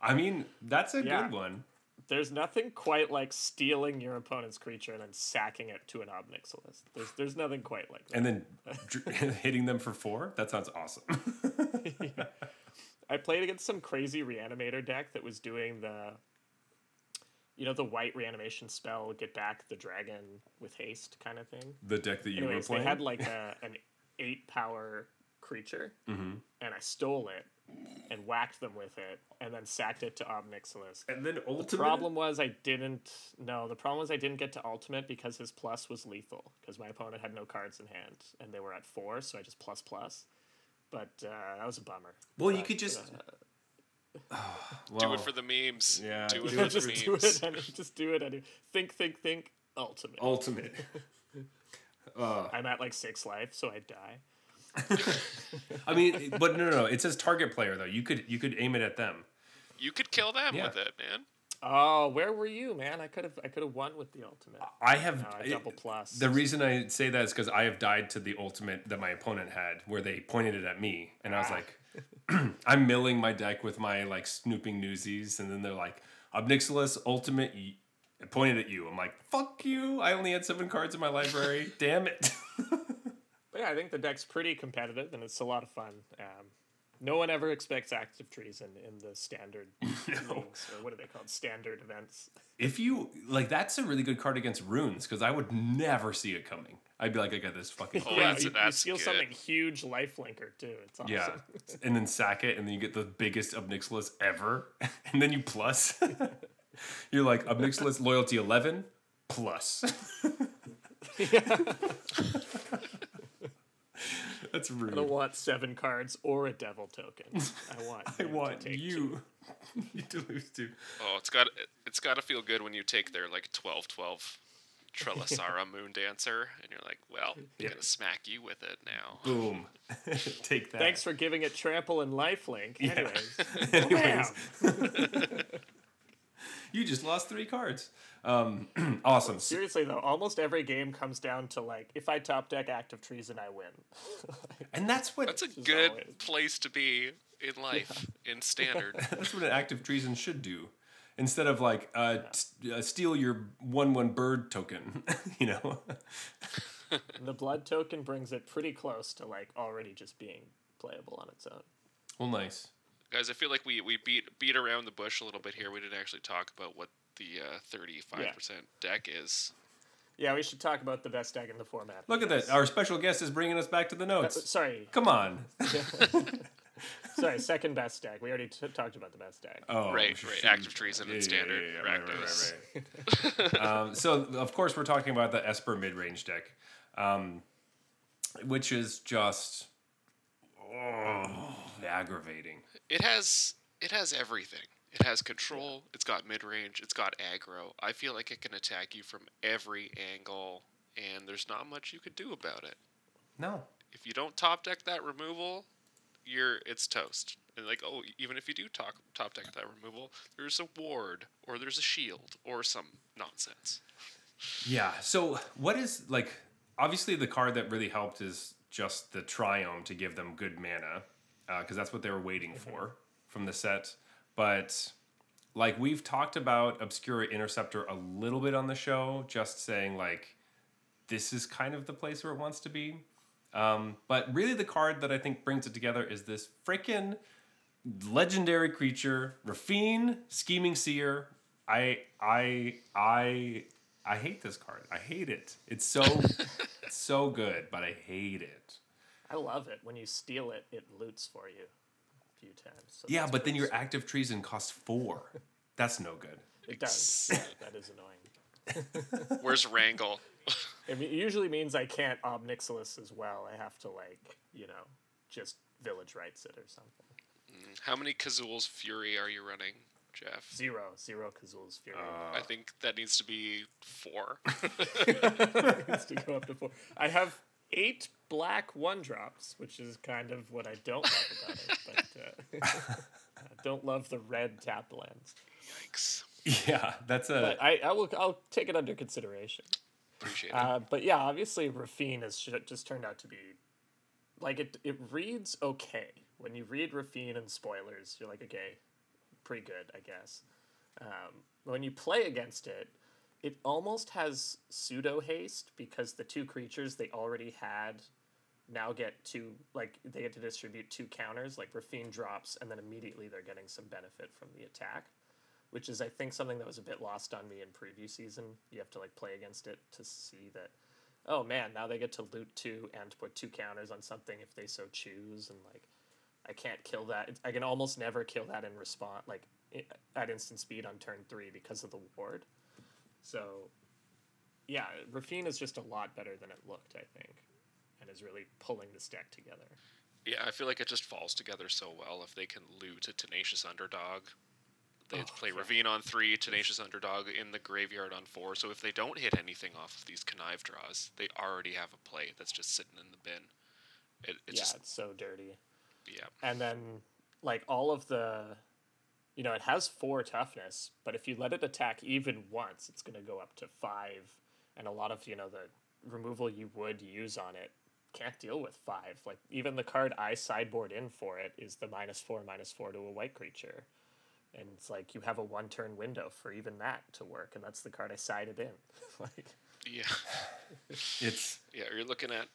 I mean, that's a Yeah. good one. there's nothing quite like stealing your opponent's creature and then sacking it to an Ob Nixilis. There's there's nothing quite like that. And then dr- hitting them for four. That sounds awesome. I played against some crazy reanimator deck that was doing the you know the white reanimation spell get back the dragon with haste kind of thing. the deck that you Anyways, were they playing. had like [laughs] a, an eight power creature, and I stole it and whacked them with it, and then sacked it to Ob Nixilis. And then ultimate. The problem was I didn't. No, the problem was I didn't get to ultimate because his plus was lethal. Because my opponent had no cards in hand, and they were at four, so I just plus plus. But uh, that was a bummer. Well, you could just. uh, [sighs] Do Well, it for the memes. Yeah, Do it do for it the [laughs] just do it. Any, just do it. Any, think, think, think. Ultimate. ultimate. [laughs] Uh, I'm at like six life, so I die. [laughs] I mean, but no, no, no. It says target player though. You could you could aim it at them. You could kill them Yeah. with it, man. Oh, where were you, man? I could have. I could have won with the ultimate. I have No, I double plus. The reason I say that is because I have died to the ultimate that my opponent had, where they pointed it at me, and I was Ah. like, [clears throat] I'm milling my deck with my like snooping newsies, and then they're like, Ob Nixilis ultimate y- pointed at you. I'm like, fuck you! I only had seven cards in my library. Damn it! [laughs] But yeah, I think the deck's pretty competitive and it's a lot of fun. Um, no one ever expects acts of treason in the standard [laughs] leagues, or what are they called? Standard events. if you like, that's a really good card against runes because I would never see it coming. I'd be like, I got this fucking. Oh, [laughs] yeah, that's- you, you steal good. something huge lifelinker too. It's awesome. Yeah, [laughs] and then sack it, and then you get the biggest Ob Nixilis ever, and then you plus. You're like Ob Nixilis loyalty eleven plus. That's rude. I don't want seven cards or a devil token. I want. [laughs] I you to want take you. [laughs] you to lose too. Oh, it's got it's got to feel good when you take their like 12-12 Trelasarra [laughs] Moon Dancer, and you're like, well, I'm Yep. gonna smack you with it now. Boom. Take that. Thanks for giving it trample and lifelink. Yeah. Anyways, Anyways, you just lost three cards. Um, [clears throat] awesome. Seriously though, almost every game comes down to like if I top deck active trees and I win. [laughs] and that's what That's a good always- place to be in life, in standard. [laughs] that's what an Act of Treason should do. Instead of like uh, st- uh, steal your one one bird token, [laughs] you know. The blood token brings it pretty close to like already just being playable on its own. Well, nice. Guys, I feel like we, we beat beat around the bush a little bit here. We didn't actually talk about what the uh, 35% deck is. Yeah, we should talk about the best deck in the format. Look at that. Our special guest is bringing us back to the Uh, notes. sorry, Come on. [laughs] [laughs] sorry. Second best deck. We already t- talked about the best deck. Oh, right, right. sh- Act of Treason yeah, and standard. yeah, yeah, right, right, right, right. um, so, of course, we're talking about the Esper mid range deck, um, which is just oh, aggravating. It has it has everything. It has control. It's got mid range. It's got aggro. I feel like it can attack you from every angle, and there's not much you could do about it. No. If you don't top deck that removal, you're it's toast. And like, oh, even if you do top top deck that removal, there's a ward or there's a shield or some nonsense. Yeah. So, what is like? Obviously, the card that really helped is just the Triome to give them good mana, because that's what they were waiting for from the set. But like we've talked about Obscura Interceptor a little bit on the show, just saying like this is kind of the place where it wants to be. Um, but really, the card that I think brings it together is this freaking legendary creature, Raffine, Scheming Seer. I I I I hate this card. I hate it. It's so [laughs] it's so good, but I hate it. I love it. When you steal it, it loots for you a few times. So Yeah, but then your sweet. Act of Treason costs four. [laughs] That's no good. It does. Yeah, that is annoying. [laughs] Where's Wrangle? It me- usually means I can't Ob Nixilis as well. I have to like, you know, just Village Rites it or something. How many Kazul's Fury are you running, Jeff? Zero, zero Kazul's Fury. Uh, I think that needs to be four. [laughs] needs to go up to four. I have eight black one drops, which is kind of what I don't love about it. [laughs] But uh, [laughs] I don't love the red tap lands. Yikes. Yeah, that's a But I, I will. I'll take it under consideration. Appreciate it. Uh, but yeah, obviously Raffine has just turned out to be like it. It reads okay when you read Raffine and spoilers. You're like, okay, pretty good, I guess. Um, when you play against it, it almost has pseudo haste because the two creatures they already had now get two like they get to distribute two counters. Like Raffine drops, and then immediately they're getting some benefit from the attack which is I think something that was a bit lost on me in preview season. You have to like play against it to see that oh man, now they get to loot two and put two counters on something if they so choose, and like, I can't kill that. I can almost never kill that in response, like at instant speed on turn three because of the ward. So, yeah, Raffine is just a lot better than it looked, I think, and is really pulling this deck together. Yeah, I feel like it just falls together so well if they can loot a tenacious underdog. They Oh, play yeah. Raffine on three, tenacious underdog in the graveyard on four. So if they don't hit anything off of these connive draws, they already have a play that's just sitting in the bin. It, it's yeah, just it's so dirty. yeah, and then like all of the you know it has four toughness but if you let it attack even once it's going to go up to five. And a lot of you know the removal you would use on it can't deal with five. Like even the card i sideboard in for it is the minus four minus four to a white creature. And it's like you have a one turn window for even that to work and that's the card i sided in. [laughs] Like yeah, It's [laughs] yeah. You're looking at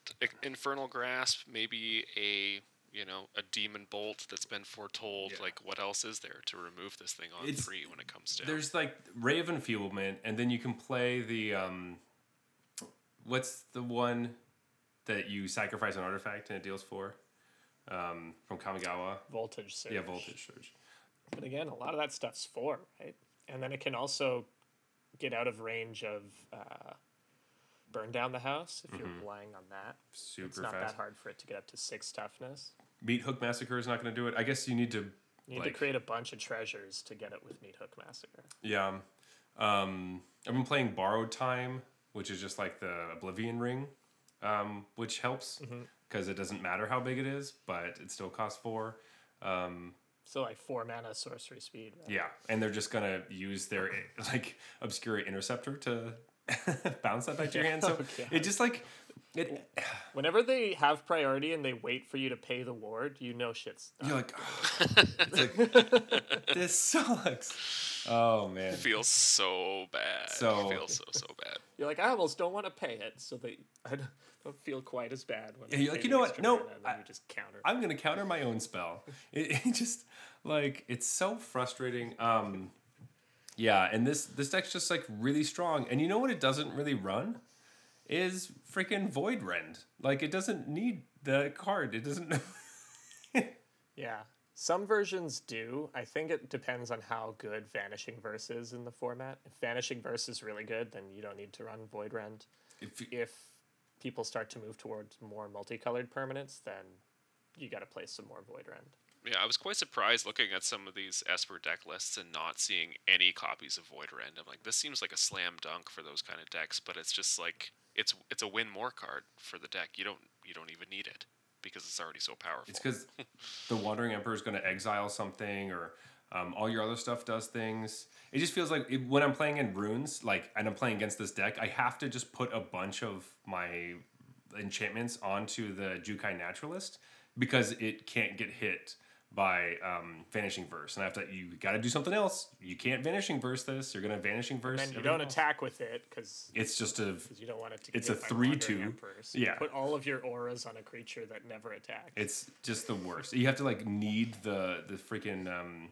Infernal Grasp, maybe a you know a Demon Bolt that's been foretold. Yeah. Like what else is there to remove this thing on It's- three when it comes down? there's like Ray of Enfeeblement, and then you can play the um, what's the one that you sacrifice an artifact and it deals four um, from Kamigawa. voltage surge Yeah, voltage surge. But again, a lot of that stuff's four, right? And then it can also get out of range of uh, burn down the house if you're relying on that. Super It's not fast. that hard for it to get up to six toughness. Meat Hook Massacre is not going to do it. I guess you need to. You need Like- to create a bunch of treasures to get it with Meat Hook Massacre. Yeah. Um, I've been playing Borrowed Time, which is just like the Oblivion Ring, um, which helps because it doesn't matter how big it is, but it still costs four. Um, So like four mana sorcery speed. Right? yeah, and they're just gonna use their [laughs] like Obscura Interceptor to [laughs] bounce that back to your [laughs] hand. So Okay. it just like it. Whenever they have priority and they wait for you to pay the ward, you know shit's done. You're like, it's like [laughs] this sucks. Oh man. It feels so bad. So- feels so so bad. You're like, I almost don't want to pay it, so that I don't- don't feel quite as bad when Yeah, you're like, you know what? No, mana, and then I- you just counter. I'm gonna counter my own spell. [laughs] It, it just like it's so frustrating. Um, yeah, and this this deck's just like really strong. And you know what? It doesn't really run is freaking Void Rend. Like it doesn't need the card. It doesn't. [laughs] Yeah. Some versions do. I think it depends on how good Vanishing Verse is in the format. If Vanishing Verse is really good, then you don't need to run Void Rend. if, If people start to move towards more multicolored permanents, then you got to play some more Void Rend. Yeah, I was quite surprised looking at some of these Esper deck lists and not seeing any copies of Void Rend. I'm like, this seems like a slam dunk for those kind of decks, but it's just like it's it's a win more card for the deck. You don't you don't even need it because it's already so powerful. It's because the Wandering Emperor is going to exile something, or um, all your other stuff does things. It just feels like it, when I'm playing in runes, like, and I'm playing against this deck, I have to just put a bunch of my enchantments onto the Jukai Naturalist because it can't get hit by um, Vanishing Verse, and I have to. You got to do something else. You can't Vanishing Verse this. You're gonna Vanishing Verse. And you don't else. attack with it because It's just a. you don't want it to It's get a hit by Wandering 3-2. Emperor, so you Yeah. put all of your auras on a creature that never attacks. It's just the worst. You have to like need the the freaking um,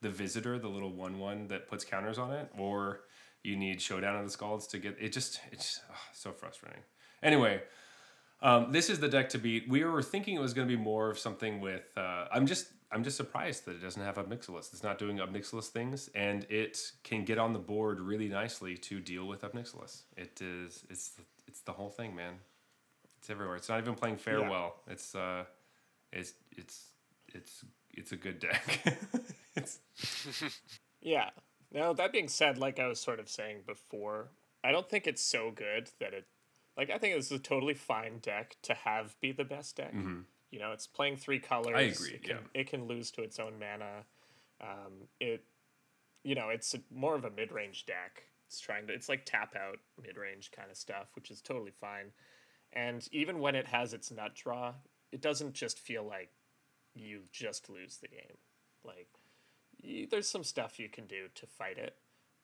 the visitor, the little one one that puts counters on it, or you need showdown of the skalds to get it. Just it's ah, so frustrating. Anyway, um, this is the deck to beat. We were thinking it was going to be more of something with. Uh, I'm just I'm just surprised that it doesn't have Ob Nixilis. It's not doing Ob Nixilis things, and it can get on the board really nicely to deal with Ob Nixilis. It is it's the, it's the whole thing, man. It's everywhere. It's not even playing farewell. It's uh, it's it's it's it's a good deck. [laughs] [laughs] Yeah. Now that being said, like I was sort of saying before, I don't think it's so good that it like I think it's a totally fine deck to have be the best deck. You know, it's playing three colors. I agree, It can, yeah. it can lose to its own mana. Um, it, you know, it's a, more of a mid range deck. It's trying to. It's like tap out mid range kind of stuff, which is totally fine. And even when it has its nut draw, it doesn't just feel like you just lose the game. Like y- there's some stuff you can do to fight it.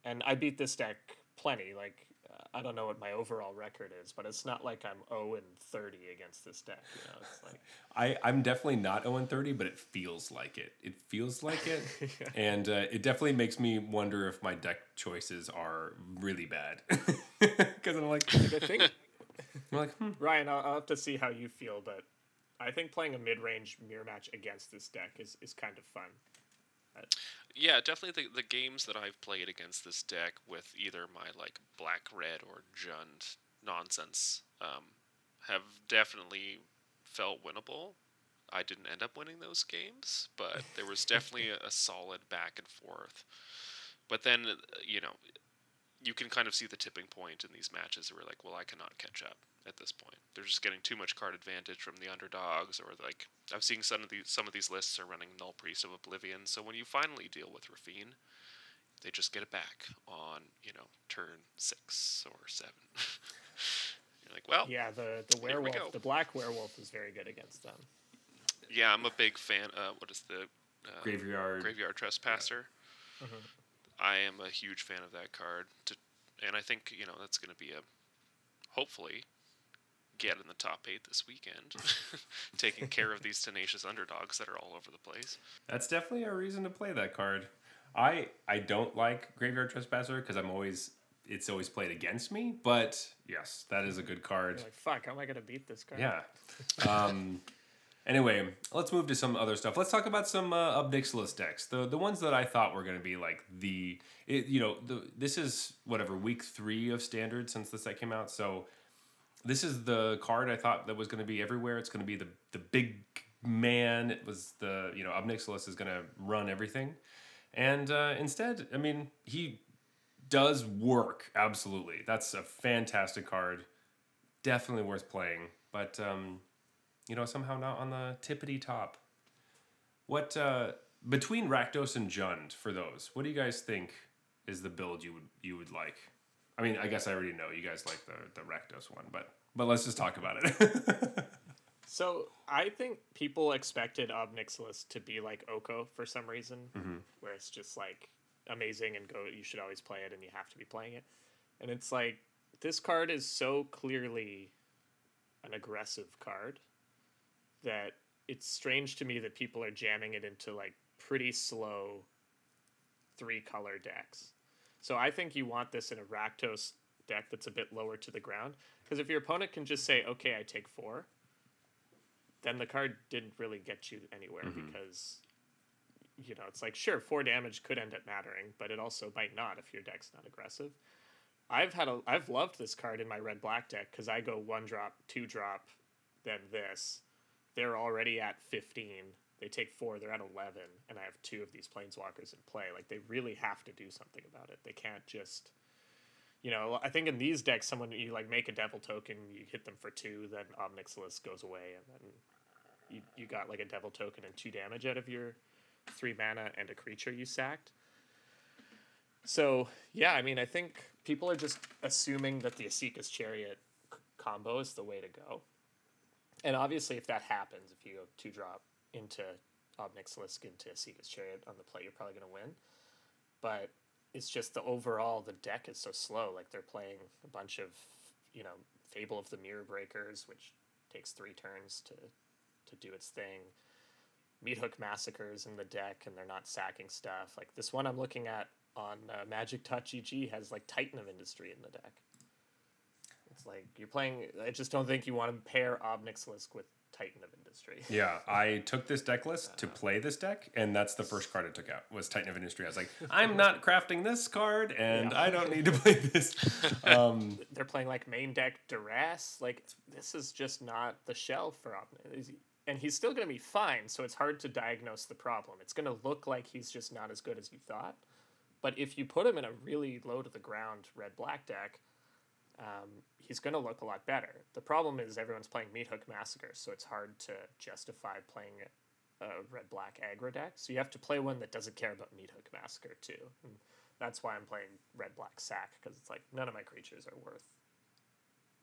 And I beat this deck plenty. Like I don't know what my overall record is, but it's not like I'm 0 and 30 against this deck. You know, it's like [laughs] I I'm definitely not 0 and 30, but it feels like it. It feels like it, [laughs] and uh, it definitely makes me wonder if my deck choices are really bad. [laughs] Because I'm like, I think You're like, hmm. Ryan, I'll, I'll have to see how you feel, but I think playing a mid-range mirror match against this deck is, is kind of fun. Yeah, definitely the, the games that I've played against this deck with either my like black red or Jund nonsense um, have definitely felt winnable. I didn't end up winning those games, but there was definitely [laughs] a, a solid back and forth. But then, uh, you know, you can kind of see the tipping point in these matches where like, well, I cannot catch up at this point. They're just getting too much card advantage from the underdogs, or like I've seen some of these some of these lists are running Nullpriest of Oblivion. So when you finally deal with Raffine, they just get it back on you know turn six or seven. [laughs] You're like, well, Yeah, the the Here we werewolf, the black werewolf is very good against them. yeah, I'm a big fan. Uh, what is the uh, graveyard. Graveyard Trespasser. I am a huge fan of that card, to, and I think you know that's going to be a hopefully get in the top eight this weekend, [laughs] taking care of these tenacious underdogs that are all over the place. That's definitely a reason to play that card. I I don't like Graveyard Trespasser because I'm always it's always played against me. But yes, that is a good card. You're like, fuck, how am I gonna beat this guy? Yeah. Um, anyway, let's move to some other stuff. Let's talk about some uh, Ob Nixilis decks. The the ones that I thought were going to be like the it, you know the this is whatever week three of standard since the set came out. So this is the card I thought that was going to be everywhere. It's going to be the the big man. It was the you know Ob Nixilis is going to run everything, and uh, instead, I mean he does work absolutely. That's a fantastic card definitely worth playing, but um, you know somehow not on the tippity top. What uh, between Rakdos and Jund for those? What do you guys think is the build you would you would like? I mean, I guess I already know you guys like the the Rakdos one, but but let's just talk about it. [laughs] So I think people expected Ob Nixilis to be like Oko for some reason, mm-hmm. where it's just like amazing and go. You should always play it, and you have to be playing it. And it's like this card is so clearly an aggressive card that it's strange to me that people are jamming it into like pretty slow three color decks. So I think you want this in a Rakdos deck that's a bit lower to the ground. Because if your opponent can just say, okay, I take four, then the card didn't really get you anywhere mm-hmm. because you know it's like sure four damage could end up mattering but it also might not if your deck's not aggressive. I've had a i've loved this card in my red black deck because i go one drop two drop then this. They're already at 15 they take four they're at 11 and i have two of these planeswalkers in play. Like they really have to do something about it. They can't just you know, I think in these decks, someone you like make a devil token, you hit them for two, then Omnixilis goes away, and then you, you got like a devil token and two damage out of your three mana and a creature you sacked. So yeah, I mean, I think people are just assuming that the Esika's Chariot c- combo is the way to go, and obviously, if that happens, if you have two drop into Ob Nixilis into Esika's Chariot on the play, you're probably going to win. But it's just the overall the deck is so slow. Like they're playing a bunch of you know Fable of the Mirror Breakers, which takes three turns to to do its thing. Meat Hook Massacres in the deck, and they're not sacking stuff. Like this one I'm looking at on uh, Magic.gg has like Titan of Industry in the deck. It's like you're playing. I just don't think you want to pair Ob Nixilis with Titan of Industry. [laughs] yeah, I took this deck list to play this deck, and that's the first card I took out was Titan of Industry. I was like, [laughs] I'm not crafting this card, and Yeah. I don't need to [laughs] play this. Um, they're playing like main deck duress. Like this is just not the shell for Ob Nixilis. And he's still going to be fine, so it's hard to diagnose the problem. It's going to look like he's just not as good as you thought. But if you put him in a really low to the ground red black deck, um, he's going to look a lot better. The problem is everyone's playing Meat Hook Massacre, so it's hard to justify playing a red black aggro deck. So you have to play one that doesn't care about Meat Hook Massacre too. And that's why I'm playing red black sack because it's like none of my creatures are worth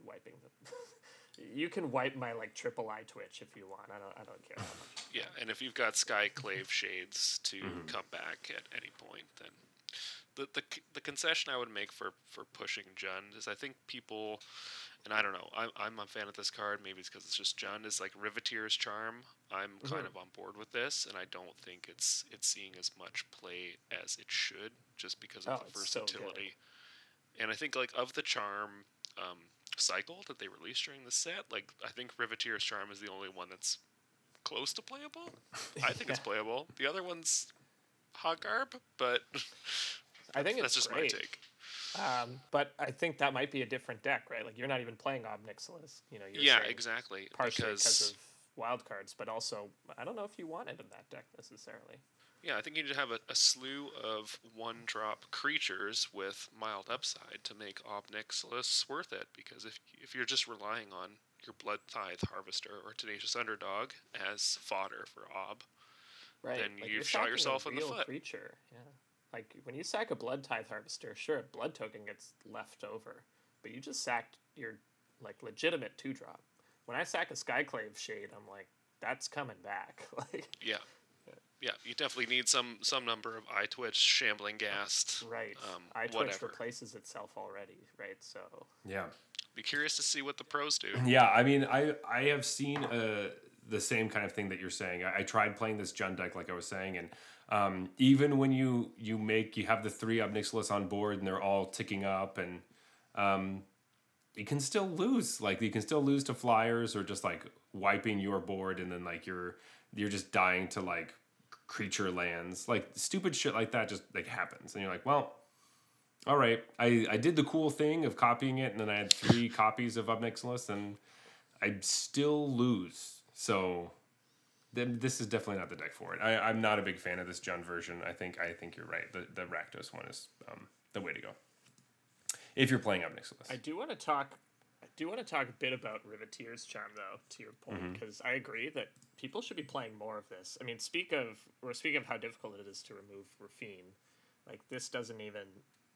wiping them. [laughs] you can wipe my like triple eye twitch if you want. I don't I don't care how much. Yeah, and if you've got Sky Clave Shades to come back at any point, then the, the the concession I would make for for pushing Jund is I think people, and I don't know, I'm I'm a fan of this card. Maybe it's because it's just Jund is like Riveteer's Charm. I'm kind of on board with this, and I don't think it's it's seeing as much play as it should, just because of Oh, the it's so versatility. and I think like of the charm, um, cycle that they released during the set. Like I think Riveteer's Charm is the only one that's close to playable. I think it's [laughs] playable. The other one's hot garb, but [laughs] I think that's it's just great. my take. Um, but I think that might be a different deck, right? Like you're not even playing Ob Nixilis. You know, you're Yeah, exactly. partially because Because of wild cards, but also I don't know if you want it in that deck necessarily. yeah, I think you need to have a, a slew of one drop creatures with mild upside to make Ob Nixilis worth it. Because if if you're just relying on your Blood Tithe Harvester or Tenacious Underdog as fodder for Ob, Right. Then like, you've shot yourself in the foot. Creature, yeah. Like when you sack a blood tithe harvester, sure, a blood token gets left over, but you just sacked your like legitimate two drop. When I sack a Skyclave Shade, I'm like, that's coming back. [laughs] like, yeah. Yeah, you definitely need some some number of eye twitch, shambling ghast. right. Um, Eye Twitch whatever. replaces itself already, right? So Yeah. Be curious to see what the pros do. [laughs] Yeah, I mean, I I have seen uh, the same kind of thing that you're saying. I, I tried playing this Jund deck, like I was saying, and um, even when you you make you have the three Ob Nixilis on board and they're all ticking up, and um, you can still lose. Like you can still lose to flyers or just like wiping your board, and then like you're you're just dying to like creature lands, like stupid shit like that just like happens, and you're like, well. All right, I, I did the cool thing of copying it, and then I had three copies of Ob Nixilis, and I still lose. So this is definitely not the deck for it. I, I'm not a big fan of this Jund version. I think I think you're right. The the Rakdos one is um, the way to go. If you're playing Nixilis. I do want to talk. I do want to talk a bit about Riveteer's Charm, though. To your point, because I agree that people should be playing more of this. I mean, speak of or speak of how difficult it is to remove Raffine. Like this doesn't even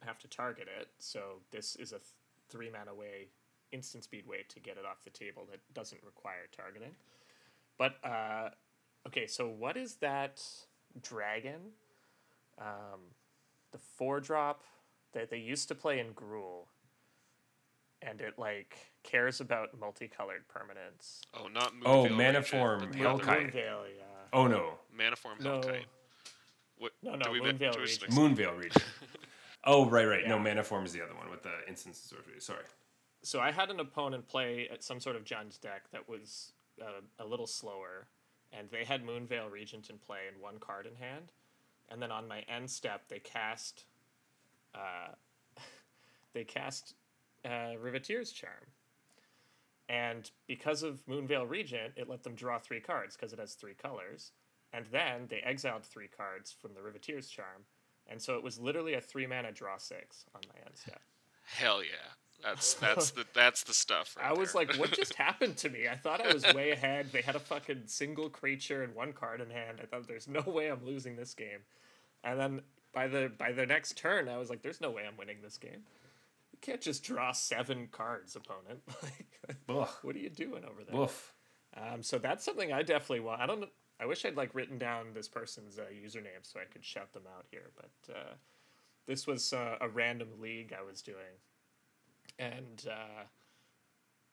have to target it, so this is a th- three mana way, instant speed way to get it off the table that doesn't require targeting. But uh, okay, so what is that dragon? Um, the four drop that they used to play in Gruul, and it like cares about multicolored permanents. Oh, not Moonveil Oh, Regent, Manaform but the Hellkite. other one. Moonveil, yeah. oh no, Manaform No. Hellkite. What, No, do no, we Moonveil do we just Regent. mix- Moonveil Regent. [laughs] oh right, right. No, Yeah. Manaform is the other one with the instance and sorcery. Sorry. So I had an opponent play at some sort of Jund's deck that was uh, a little slower, and they had Moonveil Regent in play and one card in hand, and then on my end step they cast, uh, [laughs] they cast uh, Riveteer's Charm, and because of Moonveil Regent, it let them draw three cards because it has three colors, and then they exiled three cards from the Riveteer's Charm, and so it was literally a three mana draw six on my end step. Hell yeah. That's that's the that's the stuff right I was there. like, what just [laughs] happened to me? I thought I was way ahead. They had a fucking single creature and one card in hand. I thought there's no way I'm losing this game. And then by the by the next turn, I was like, there's no way I'm winning this game. You can't just draw seven cards, opponent. [laughs] like, Ugh. what are you doing over there? Woof. Um, so that's something I definitely want. I don't. I wish I'd like written down this person's uh, username so I could shout them out here. But uh, this was uh, a random league I was doing, and uh,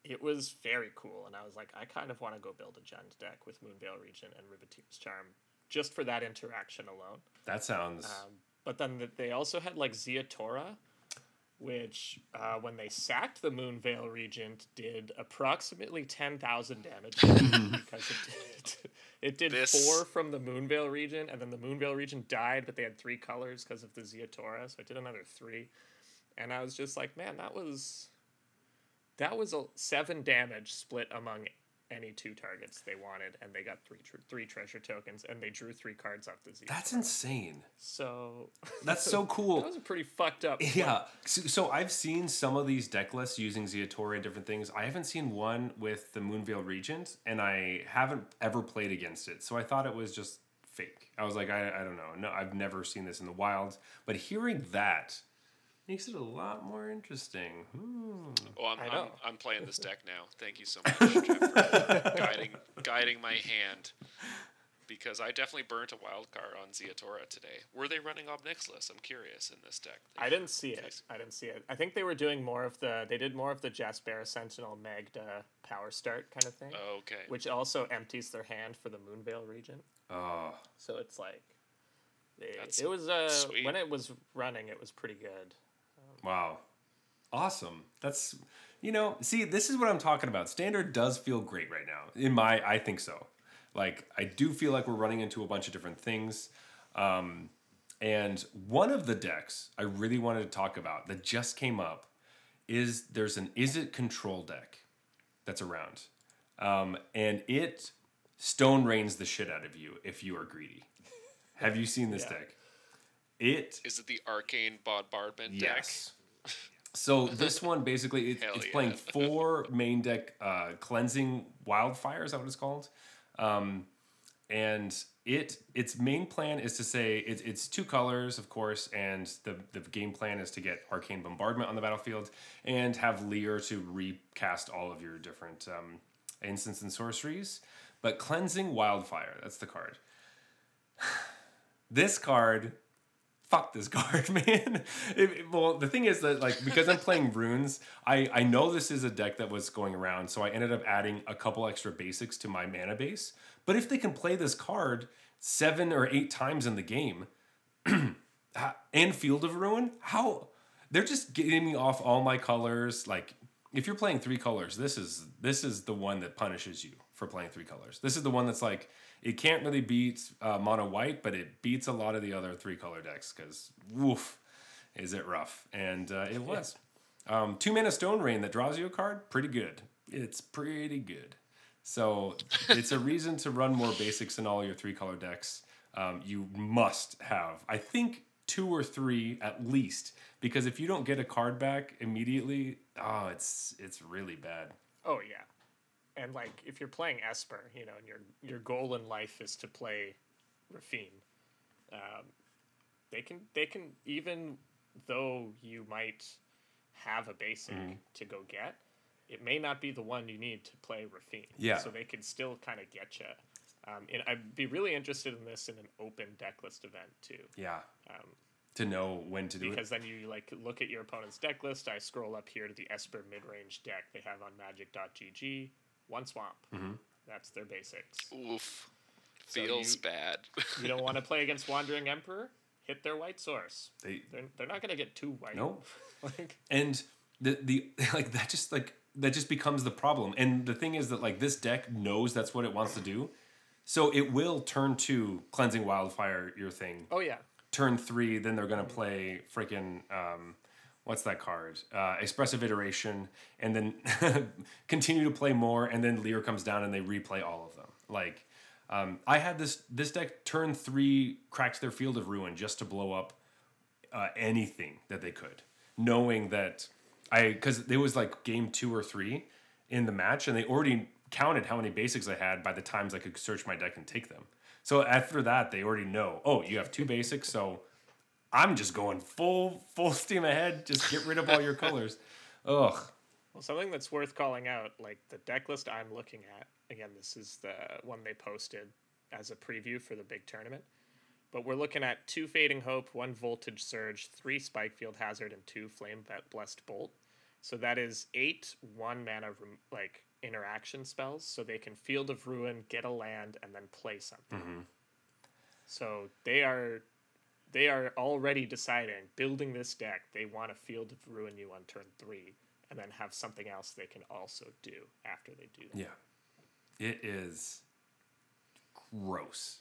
it was very cool. And I was like, I kind of want to go build a Jund deck with Moonveil Regent and Riveteer's Charm just for that interaction alone. That sounds. Um, but then th- they also had like Ziatora, which uh, when they sacked the Moonveil Regent did approximately ten thousand damage [laughs] because it did, it did This- four from the Moonveil Regent, and then the Moonveil Regent died, but they had three colors because of the Ziatora, so it did another three. And I was just like, man, that was that was a seven damage split among any two targets they wanted, and they got three tr- three treasure tokens, and they drew three cards off the Z. That's insane. So [laughs] That's so [laughs] cool. that was a pretty fucked up. Yeah. So, so I've seen some of these deck lists using Ziatora and different things. I haven't seen one with the Moonveil Regent, and I haven't ever played against it. So I thought it was just fake. I was like, I, I don't know. No, I've never seen this in the wild. But hearing that makes it a lot more interesting. Hmm. Oh, I'm, I I'm. I'm playing this deck now. Thank you so [laughs] much, Jeff, for guiding guiding my hand. Because I definitely burnt a wild card on Ziatora today. Were they running Ob Nixilis? I'm curious in this deck. I didn't see it. I didn't see it. I think they were doing more of the. They did more of the Jaspera Sentinel Magda power start kind of thing, Oh, okay. which also empties their hand for the Moonveil Regent. Oh, So it's like, it, That's it was uh sweet. when it was running, it was pretty good. Wow. Awesome. That's You know, see, this is what I'm talking about. Standard does feel great right now. In my, I think so. Like, I do feel like we're running into a bunch of different things. Um, and one of the decks I really wanted to talk about that just came up is there's an is it control deck that's around. Um, and it stone rains the shit out of you if you are greedy. Have you seen this Yeah. deck? It Is it the arcane bombardment Yes. [laughs] So this one basically it, it's yeah. playing four main deck uh, cleansing wildfire. Is that what it's called? Um, and it its main plan is to say it, it's two colors, of course, and the the game plan is to get arcane bombardment on the battlefield and have Lier to recast all of your different um, instants and sorceries. But cleansing wildfire, that's the card. [sighs] this card fuck this [laughs] card, man. It- well, the thing is that like because I'm playing [laughs] runes, I I know this is a deck that was going around, so I ended up adding a couple extra basics to my mana base. But if they can play this card seven or eight times in the game, [clears throat] and Field of Ruin, how they're just getting me off all my colors. Like if you're playing three colors, this is this is the one that punishes you for playing three colors. This is the one that's like it can't really beat uh, mono white, but it beats a lot of the other three color decks because woof, is it rough? And uh, it was. Um, two mana Stone Rain that draws you a card, pretty good. It's pretty good. So [laughs] it's a reason to run more basics in all your three color decks. Um, you must have, I think, two or three at least, because if you don't get a card back immediately, oh, it's it's really bad. Oh yeah, and like if you're playing Esper, you know, and your your goal in life is to play Raffine, um, they can they can even though you might have a basic Mm-hmm. to go get, it may not be the one you need to play Raffine. Yeah. So they can still kind of get you. Um, and I'd be really interested in this in an open deck list event too. Yeah. Um, to know when to do because it. then you like look at your opponent's deck list. I scroll up here to the Esper mid-range deck they have on Magic.gg. One swamp. Mm-hmm. That's their basics. Oof. So Feels you- bad. [laughs] You don't want to [laughs] play against Wandering Emperor? Hit their white source. They They're, they're not gonna get too white. Nope. [laughs] like and the the like that just like that just becomes the problem. And the thing is that like this deck knows that's what it wants to do. So it will turn to cleansing wildfire your thing. oh yeah. Turn three, then they're gonna play freaking um, what's that card? Uh, expressive iteration, and then [laughs] continue to play more, and then Lier comes down and they replay all of them. Like um, I had this this deck turn three cracks their field of ruin just to blow up uh, anything that they could, knowing that I because it was like game two or three in the match, and they already counted how many basics I had by the times I could search my deck and take them. So after that, they already know. Oh, you have two basics, so I'm just going full full steam ahead. Just get rid of all your colors. Ugh. Well, something that's worth calling out, like the deck list I'm looking at. Again, this is the one they posted as a preview for the big tournament. But we're looking at two Fading Hope, one Voltage Surge, three Spike Field Hazard, and two Flame Blessed Bolt. So that is eight one mana like interaction spells. So they can Field of Ruin, get a land, and then play something. Mm-hmm. So they are they are already deciding building this deck. They want a Field of Ruin you on turn three, and then have something else they can also do after they do that. Yeah. It is gross.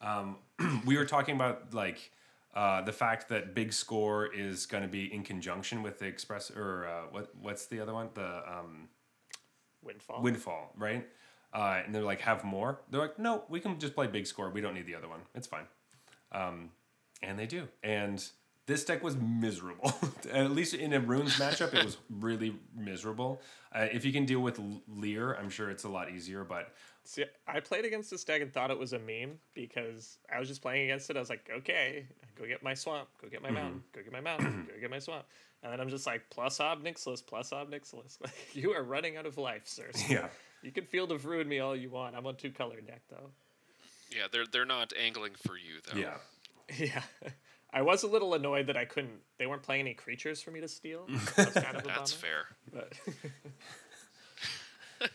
Um, [clears throat] we were talking about like uh, the fact that Big Score is going to be in conjunction with the Express or uh, what what's the other one? The um, Windfall. Windfall, right? Uh, and they're like, have more. They're like, no, we can just play Big Score. We don't need the other one. It's fine. Um, and they do. And this deck was miserable. [laughs] At least in a runes matchup, it was really miserable. Uh, if you can deal with L- Lier, I'm sure it's a lot easier. But See, I played against this deck and thought it was a meme because I was just playing against it. I was like, okay, go get my swamp, go get my mountain, go get my mountain, [clears throat] go get my swamp. And then I'm just like, plus Ob Nixilis, plus Ob Nixilis. [laughs] Like, you are running out of life, sir. [laughs] yeah, You can Field of Ruin me all you want. I'm on two color deck, though. yeah, they're they're not angling for you though. yeah. [laughs] Yeah. I was a little annoyed that I couldn't, they weren't playing any creatures for me to steal. That kind of [laughs] That's fair. But [laughs]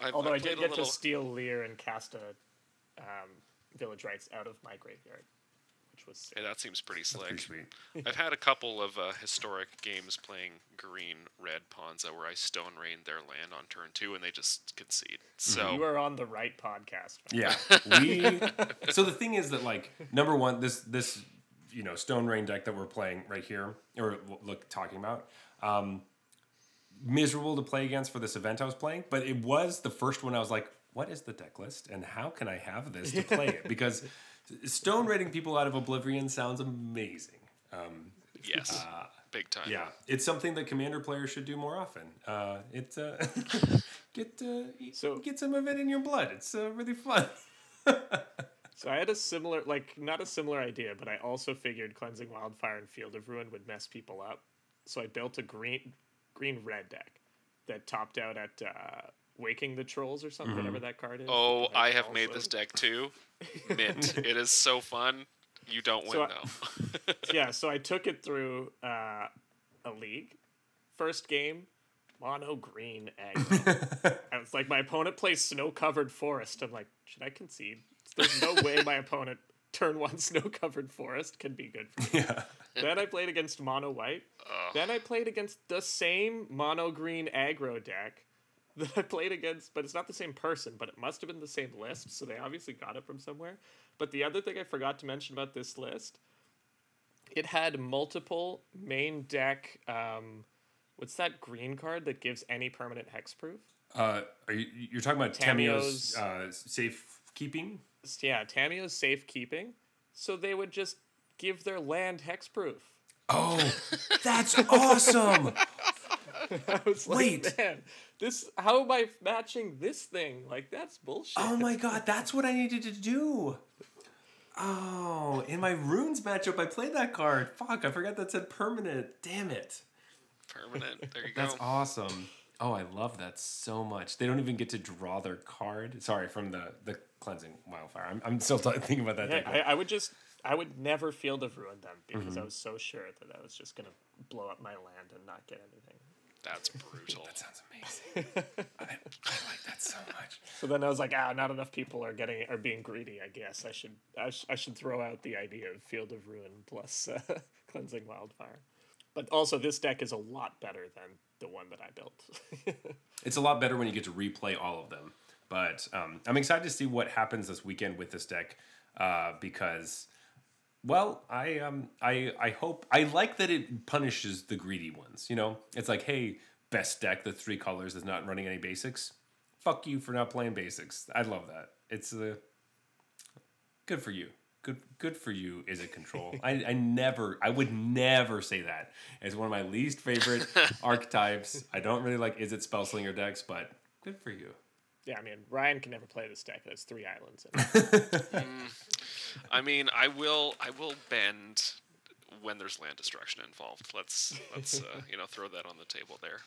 I've, although I played did get little, to steal Lier and cast a um, Village Rites out of my graveyard, which which was sick. Yeah, that seems pretty slick. Pretty sweet. [laughs] I've had a couple of uh, historic games playing green red Ponza where I stone rain their land on turn two and they just concede. So You are on the right podcast. man. Yeah, [laughs] we. [laughs] so the thing is that like number one, this this you know Stone Rain deck that we're playing right here or look talking about, um, miserable to play against for this event I was playing, but it was the first one I was like, what is the deck list and how can I have this to play it? Because Stone raiding people out of Oblivion sounds amazing. Um, yes, big time. yeah, it's something that commander players should do more often. Uh, it uh, [laughs] get uh, So- get some of it in your blood. It's uh, really fun. [laughs] So I had a similar, like, not a similar idea, but I also figured cleansing wildfire and field of ruin would mess people up. So I built a green, green red deck that topped out at uh, waking the trolls or something, whatever that card is. Oh, I have made this deck too. [laughs] Mint. it is so fun. You don't win So I- though. [laughs] yeah, so I took it through uh, a league. First game, mono green aggro. [laughs] I was like, my opponent plays snow covered forest. I'm like, should I concede? There's no way my opponent turn one snow covered forest can be good for me. yeah. then I played against mono white. Then I played against the same mono green aggro deck that I played against, but it's not the same person, but it must have been the same list, so they obviously got it from somewhere. But the other thing I forgot to mention about this list, it had multiple main deck. Um, what's that green card that gives any permanent hexproof? Uh, are you you're talking about Tamiyo's uh, safekeeping? Yeah, Tamiyo's safekeeping. So they would just give their land hexproof. Oh, [laughs] that's awesome! [laughs] I was like, Wait. man, this how am I matching this thing? Like that's bullshit. Oh my god, that's what I needed to do. Oh, in my runes matchup, I played that card. Fuck, I forgot that said permanent. Damn it. Permanent. There you [laughs] go. That's awesome. Oh, I love that so much. They don't even get to draw their card. Sorry, from the the cleansing wildfire. I'm, I'm still t- [laughs] thinking about that. Yeah, deck. I, I would just I would never field of ruin them because Mm-hmm. I was so sure that I was just gonna blow up my land and not get anything. That's [laughs] brutal. that sounds amazing. I, I like that so much. So then I was like, ah, not enough people are getting are being greedy. I guess I should I, sh- I should throw out the idea of field of ruin plus uh, [laughs] cleansing wildfire. But also, this deck is a lot better than the one that I built. [laughs] It's a lot better when you get to replay all of them. But um, I'm excited to see what happens this weekend with this deck uh, because, well, I um I I hope I like that it punishes the greedy ones. You know, it's like, hey, best deck, the three colors is not running any basics. Fuck you for not playing basics. I love that. It's uh, good for you. Good, good for you. Is it control? [laughs] I, I never, I would never say that. It's one of my least favorite [laughs] archetypes. I don't really like is it spellslinger decks, but good for you. Yeah, I mean Ryan can never play this deck. There's three islands. In it. [laughs] I mean, I will I will bend when there's land destruction involved. Let's let's uh, [laughs] you know throw that on the table there.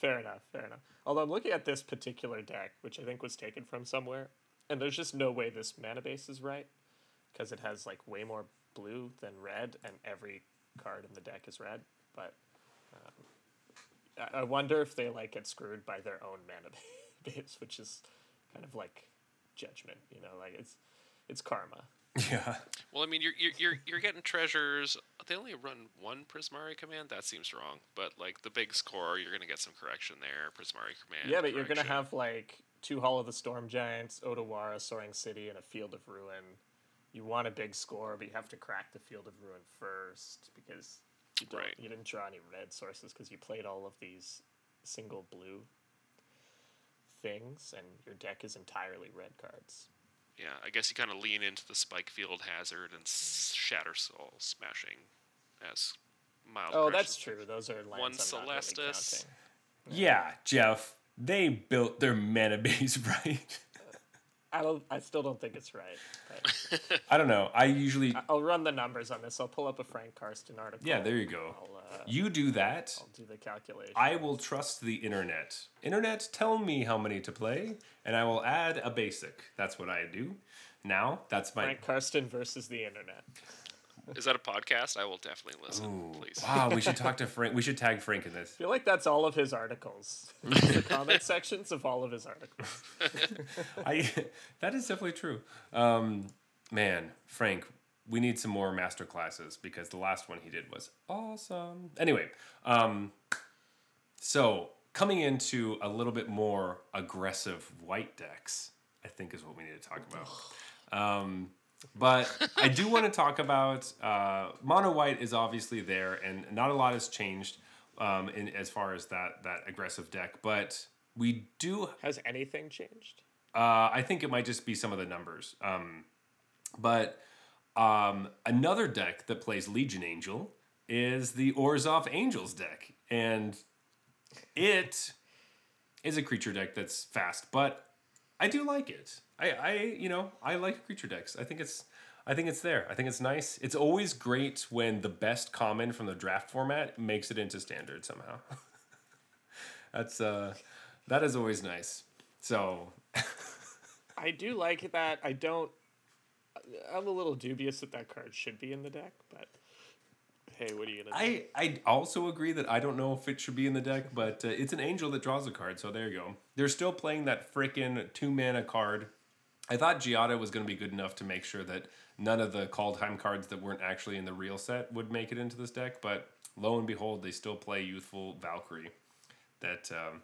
Fair enough, fair enough. Although I'm looking at this particular deck, which I think was taken from somewhere, and there's just no way this mana base is right, because it has like way more blue than red, and every card in the deck is red. But um, I- I wonder if they like get screwed by their own mana base, [laughs] which is kind of like judgment, you know, like it's it's karma. [laughs] Yeah. Well, I mean, you're you're you're, you're getting treasures. They only run one Prismari command. That seems wrong. But like the big score, you're gonna get some correction there. Prismari command. Yeah, but you're gonna have like two Hall of the Storm Giants, Otawara, Soaring City, and a Field of Ruin. You want a big score, but you have to crack the Field of Ruin first because you don't, Right. you didn't draw any red sources because you played all of these single blue things, and your deck is entirely red cards. Yeah, I guess you kind of lean into the Spikefield Hazard and Shatterskull smashing as mild. Oh, pressure. that's true. Those are lands One I'm not really Celestis. Yeah, Jeff. They built their mana base [laughs] right. I don't. I still don't think it's right. [laughs] I don't know. I usually I'll run the numbers on this. I'll pull up a Frank Karsten article. Yeah, there you go. Uh, You do that. I'll do the calculation. I will trust the internet. Internet, tell me how many to play, and I will add a basic. That's what I do. Now, that's my. Frank Karsten versus the internet. Is that a podcast? I will definitely listen, Ooh, please. wow, we should talk to [laughs] Frank. We should tag Frank in this. I feel like that's all of his articles. [laughs] the comment sections of all of his articles. [laughs] I that is definitely true. Um, man, Frank, we need some more master classes because the last one he did was awesome. Anyway, um, so coming into a little bit more aggressive white decks, I think is what we need to talk about. Um, but I do want to talk about uh, mono white is obviously there, and not a lot has changed um, in as far as that that aggressive deck. But we do Has anything changed? uh, I think it might just be some of the numbers. Um, but um, another deck that plays Legion Angel is the Orzhov Angels deck. And it is a creature deck that's fast, but I do like it. I, I you know, I like creature decks. I think it's I think it's there. I think it's nice. It's always great when the best common from the draft format makes it into standard somehow. [laughs] That's uh that is always nice. So I do like that. I don't. I'm a little dubious that that card should be in the deck, but hey, what are you gonna do? I, I also agree that I don't know if it should be in the deck, but uh, it's an angel that draws a card, so there you go. They're still playing that freaking two mana card. I thought Giada was going to be good enough to make sure that none of the call time cards that weren't actually in the real set would make it into this deck, but lo and behold, they still play Youthful Valkyrie. That um,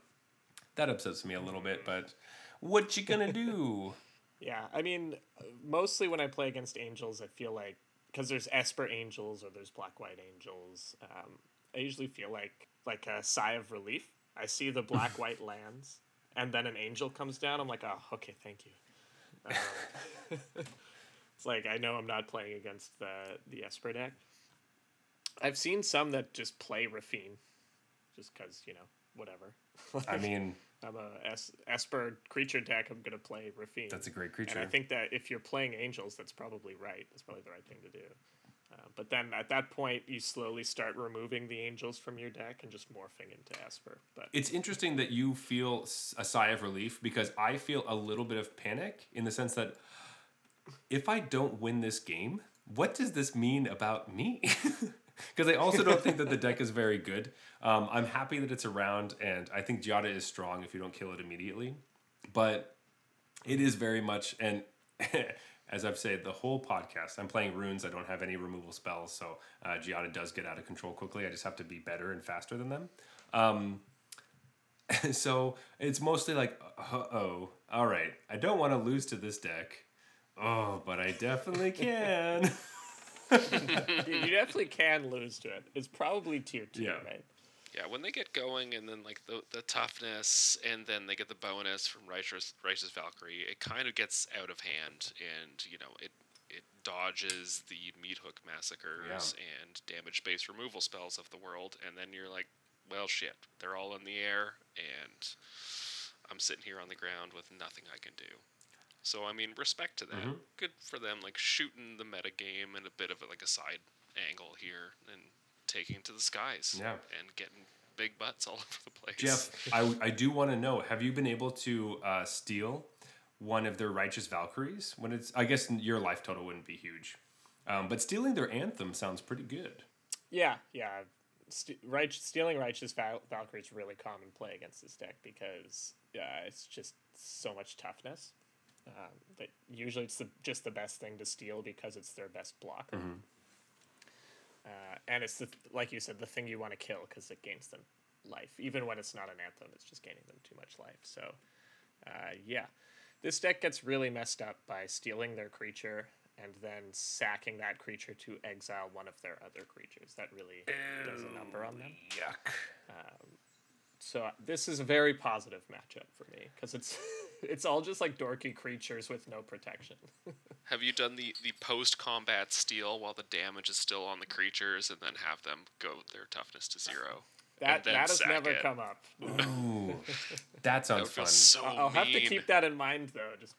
that upsets me a little bit, but what you gonna do? [laughs] Yeah, I mean, mostly when I play against angels, I feel like because there's Esper angels or there's Black White angels. Um, I usually feel like like a sigh of relief. I see the Black [laughs] White lands, and then an angel comes down. I'm like, oh, okay, thank you. Um, it's like I know I'm not playing against the the Esper deck. I've seen some that just play Raffine, just because you know whatever. [laughs] I mean, I'm a es- Esper creature deck. I'm gonna play Raffine. that's a great creature. And I think that if you're playing angels, that's probably right. That's probably the right thing to do. Uh, but then at that point, you slowly start removing the angels from your deck and just morphing into Esper. But It's interesting that you feel a sigh of relief because I feel a little bit of panic in the sense that if I don't win this game, what does this mean about me? [laughs] Because I also don't think that the deck is very good. Um, I'm happy that it's around, and I think Giada is strong if you don't kill it immediately. But it is very much, and [laughs] as I've said, the whole podcast, I'm playing runes. I don't have any removal spells, so uh, Giada does get out of control quickly. I just have to be better and faster than them. Um, [laughs] so it's mostly like, uh oh, all right, I don't want to lose to this deck. Oh, but I definitely [laughs] can. you you definitely can lose to it. It's probably tier two, Yeah. right? Yeah, when they get going and then like the, the toughness and then they get the bonus from Righteous, Righteous Valkyrie, it kind of gets out of hand and you know it it dodges the meathook massacres and damage based removal spells of the world and then you're like, well shit, they're all in the air and I'm sitting here on the ground with nothing I can do. So I mean, respect to that. Mhm. Good for them, like shooting the meta game and a bit of a, like a side angle here and taking to the skies. Yeah. And getting big butts all [laughs] over the place. Jeff, [laughs] I, I do want to know have you been able to uh, steal one of their Righteous Valkyries? When it's, I guess your life total wouldn't be huge. Um, but stealing their anthem sounds pretty good. Yeah, yeah. St- right, stealing righteous Val- Valkyrie is really common play against this deck because uh, it's just so much toughness. Um, that usually it's the, just the best thing to steal because it's their best blocker. Uh, and it's the like you said, the thing you want to kill because it gains them life. Even when it's not an anthem, it's just gaining them too much life. So, uh, yeah, this deck gets really messed up by stealing their creature and then sacking that creature to exile one of their other creatures. That really does a number on them. Yuck. So this is a very positive matchup for me because it's [laughs] it's all just like dorky creatures with no protection. [laughs] Have you done the, the post combat steal while the damage is still on the creatures and then have them go their toughness to zero? That that has never it. come up. [laughs] Ooh, that That sounds would feel fun. so I'll I'll have to keep that in mind though. Just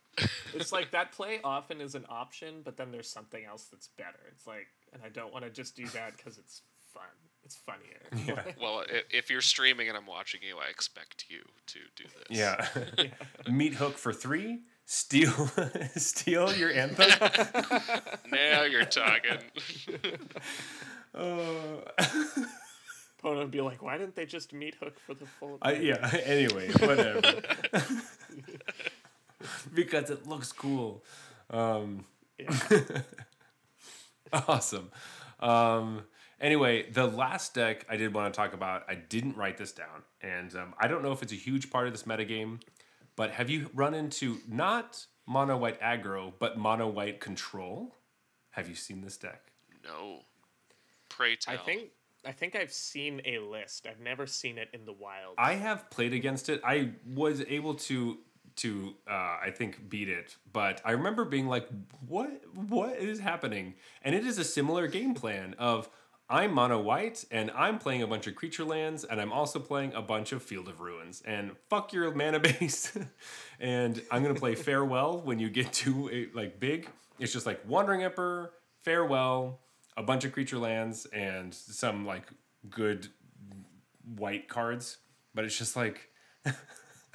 it's like that play often is an option, but then there's something else that's better. It's like, and I don't want to just do that because it's fun. It's funnier. [laughs] Yeah. [laughs] Well, if you're streaming and I'm watching you, I expect you to do this. Yeah. [laughs] Meathook for three. Steal, steal your anthem. Now you're talking. Uh, Opponent would be like, why didn't they just Meathook for the full? I, yeah. Anyway, whatever. because it looks cool. Um, Yeah. awesome. Um, anyway, the last deck I did want to talk about, I didn't write this down, and um, I don't know if it's a huge part of this metagame, but have you run into not mono white aggro, but mono white control? Have you seen this deck? No. Pray tell. I think I think I've seen a list. I've never seen it in the wild. I have played against it. I was able to to uh, I think beat it, but I remember being like, "What? What is happening?" And it is a similar game plan of I'm mono white and I'm playing a bunch of creature lands and I'm also playing a bunch of Field of Ruins and fuck your mana [laughs] base. and I'm gonna play Farewell when you get to a, like big. It's just like Wandering Emperor, Farewell, a bunch of creature lands and some like good white cards. But it's just like [laughs] I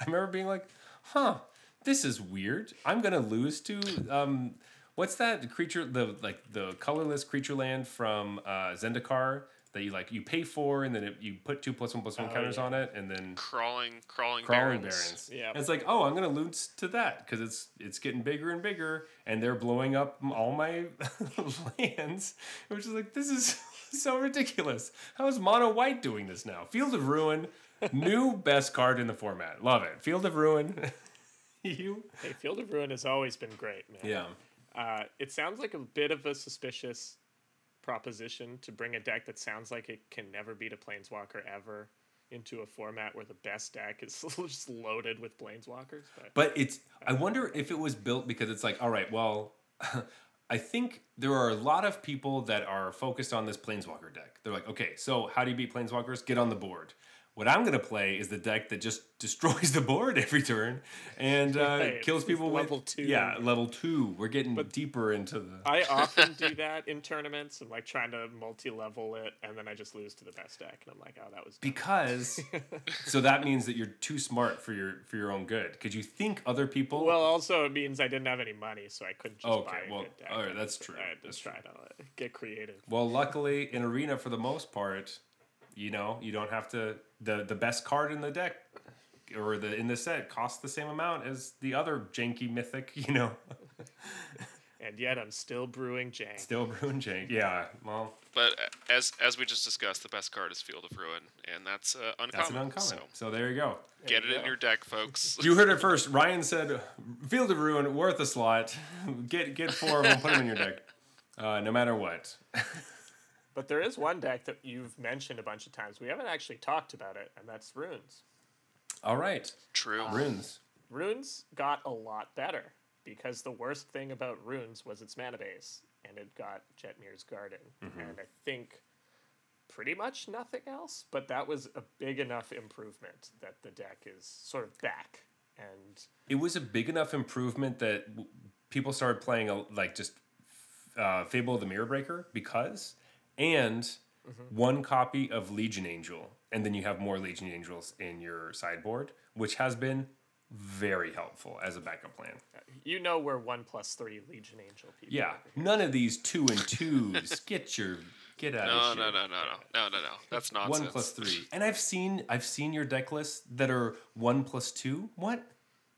remember being like, huh, this is weird. I'm gonna lose to um what's that creature the like the colorless creature land from uh Zendikar that you like you pay for and then it, you put two plus one plus one Oh, counters yeah. on it and then crawling, crawling, crawling barrens. barrens. Yeah. And it's like, oh, I'm gonna lose to that because it's it's getting bigger and bigger, and they're blowing up all my [laughs] lands, which is like this is [laughs] so ridiculous. How is mono white doing this now? Field of Ruin, new [laughs] best card in the format. Love it. Field of Ruin. you. hey, Field of Ruin has always been great, man. Yeah. Uh, it sounds like a bit of a suspicious proposition to bring a deck that sounds like it can never beat a planeswalker ever into a format where the best deck is [laughs] just loaded with planeswalkers. But, But it's I wonder if it was built because it's like, all right, well, [laughs] I think there are a lot of people that are focused on this planeswalker deck. They're like, okay, so how do you beat planeswalkers? Get on the board. What I'm gonna play is the deck that just [laughs] destroys the board every turn and uh, [laughs] Right, kills people level with two. Yeah, level two. We're getting deeper into the. I [laughs] often do that in tournaments. I'm like trying to multi-level it, and then I just lose to the best deck, and I'm like, oh, that was. dumb. because so that means that you're too smart for your for your own good because you think other people Well, also it means I didn't have any money, so I couldn't just Okay, buy a well, good deck. alright, that's true, I had to that's try to uh, get creative. Well, luckily in arena for the most part, you know, you don't have to the the best card in the deck or the in the set costs the same amount as the other janky mythic, you know. [laughs] And yet I'm still brewing jank. Still brewing jank. Yeah. Well, But uh, as as we just discussed, the best card is Field of Ruin, and that's uh, uncommon. that's an uncommon. So So there you go. get it you in your deck, folks. [laughs] You heard it first. Ryan said Field of Ruin worth a slot. Get get four of them, put them in your deck. [laughs] Uh, no matter what. But there is one deck that you've mentioned a bunch of times. We haven't actually talked about it, and that's Runes. All right. True. Runes. Runes got a lot better because the worst thing about Runes was its mana base, and it got Jetmir's Garden. Mm-hmm. And I think pretty much nothing else, but that was a big enough improvement that the deck is sort of back. And it was a big enough improvement that w- people started playing a, like just uh, Fable of the Mirror Breaker because, and mm-hmm. one copy of Legion Angel, and then you have more Legion Angels in your sideboard, which has been very helpful as a backup plan. you know we're one plus three Legion Angel people. Yeah, none of these two and twos. [laughs] get your get out No, of no, here. no, no, no, no, no, no. That's nonsense. One plus three, and I've seen I've seen your deck lists that are one plus two. What?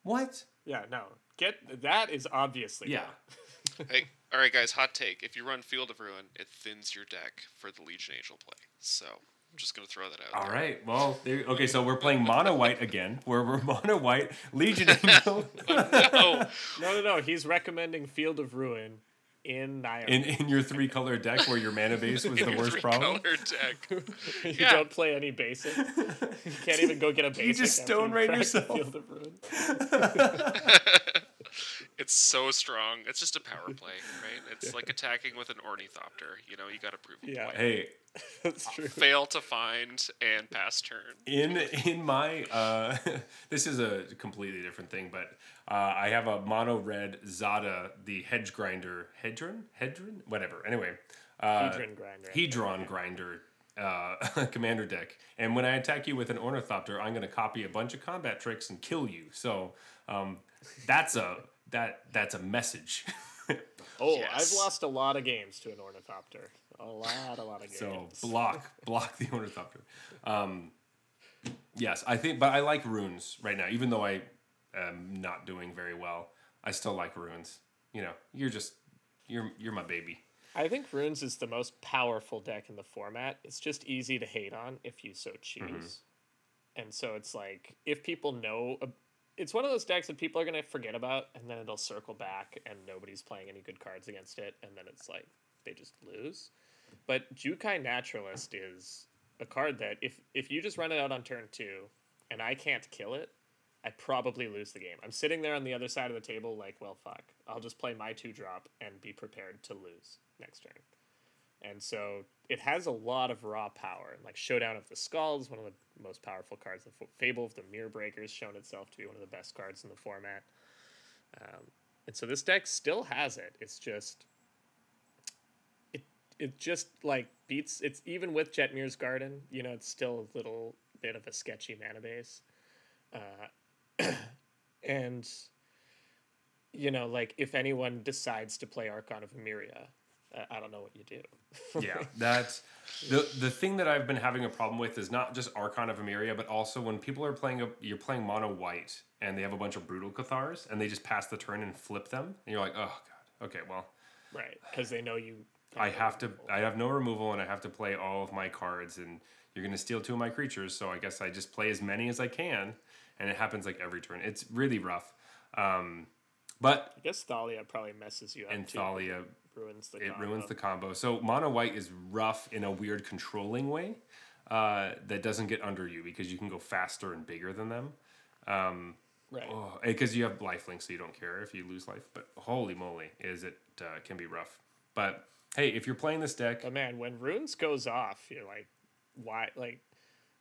What? Yeah, no. Get that is obviously Yeah. [laughs] Hey, all right, guys. Hot take: If you run Field of Ruin, it thins your deck for the Legion Angel play. So I'm just gonna throw that out. All there. right. Well, there, okay. So we're playing mono white again. [laughs] Where we're mono white Legion [laughs] Angel Oh, No, no, no. He's recommending Field of Ruin in Nihil. in in your three color deck where your mana base was [laughs] the worst problem. Color deck. you yeah. don't play any basic. You can't even go get a basic. You just stone raid crack the yourself. Field of Ruin. It's so strong. It's just a power [laughs] play, right? It's like attacking with an ornithopter. You know, you got to prove a Yeah. point. Hey, [laughs] That's true. Fail to find and pass turn. in in my uh, [laughs] this is a completely different thing, but uh, I have a mono red Zada, the hedge grinder, hedron, hedron, whatever. Anyway, uh, Hedron grinder. Hedron grinder. Uh, commander deck, and when I attack you with an ornithopter, I'm going to copy a bunch of combat tricks and kill you. So um, that's a that that's a message. [laughs] Oh, Yes. I've lost a lot of games to an ornithopter. A lot, a lot of [laughs] games. So block, [laughs] block the ornithopter. Um, yes, I think, but I like runes right now, even though I am not doing very well. I still like runes. You know, you're just you're you're my baby. I think Runes is the most powerful deck in the format. It's just easy to hate on if you so choose. Mm-hmm. And so it's like if people know a, it's one of those decks that people are going to forget about and then it'll circle back and nobody's playing any good cards against it and then it's like they just lose. But Jukai Naturalist is a card that if if you just run it out on turn 2 and I can't kill it, I probably lose the game. I'm sitting there on the other side of the table, like, well, fuck. I'll just play my two drop and be prepared to lose next turn. And so it has a lot of raw power. Like Showdown of the Skalds, one of the most powerful cards. The Fable of the Mirror Breakers shown itself to be one of the best cards in the format. Um, and so this deck still has it. It's just it it just like beats. It's even with Jetmir's Garden. You know, it's still a little bit of a sketchy mana base. Uh, [clears throat] and you know, like if anyone decides to play Archon of Emeria, uh, I don't know what you do. [laughs] yeah, that's the the thing that I've been having a problem with is not just Archon of Emeria, but also when people are playing a you're playing mono white and they have a bunch of brutal Cathars and they just pass the turn and flip them, and you're like, oh god, okay, well, right, because they know you. I have to. I have no removal, and I have to play all of my cards, and you're going to steal two of my creatures. So I guess I just play as many as I can, and it happens like every turn. It's really rough. Um, but I guess Thalia probably messes you up. and too. Thalia ruins the. it combo. ruins the combo. So mono white is rough in a weird controlling way uh, that doesn't get under you because you can go faster and bigger than them. right. Because you have life link, so you don't care if you lose life. But holy moly, is it uh, can be rough. But hey, if you're playing this deck, But man, when runes goes off, you're like, why? Like,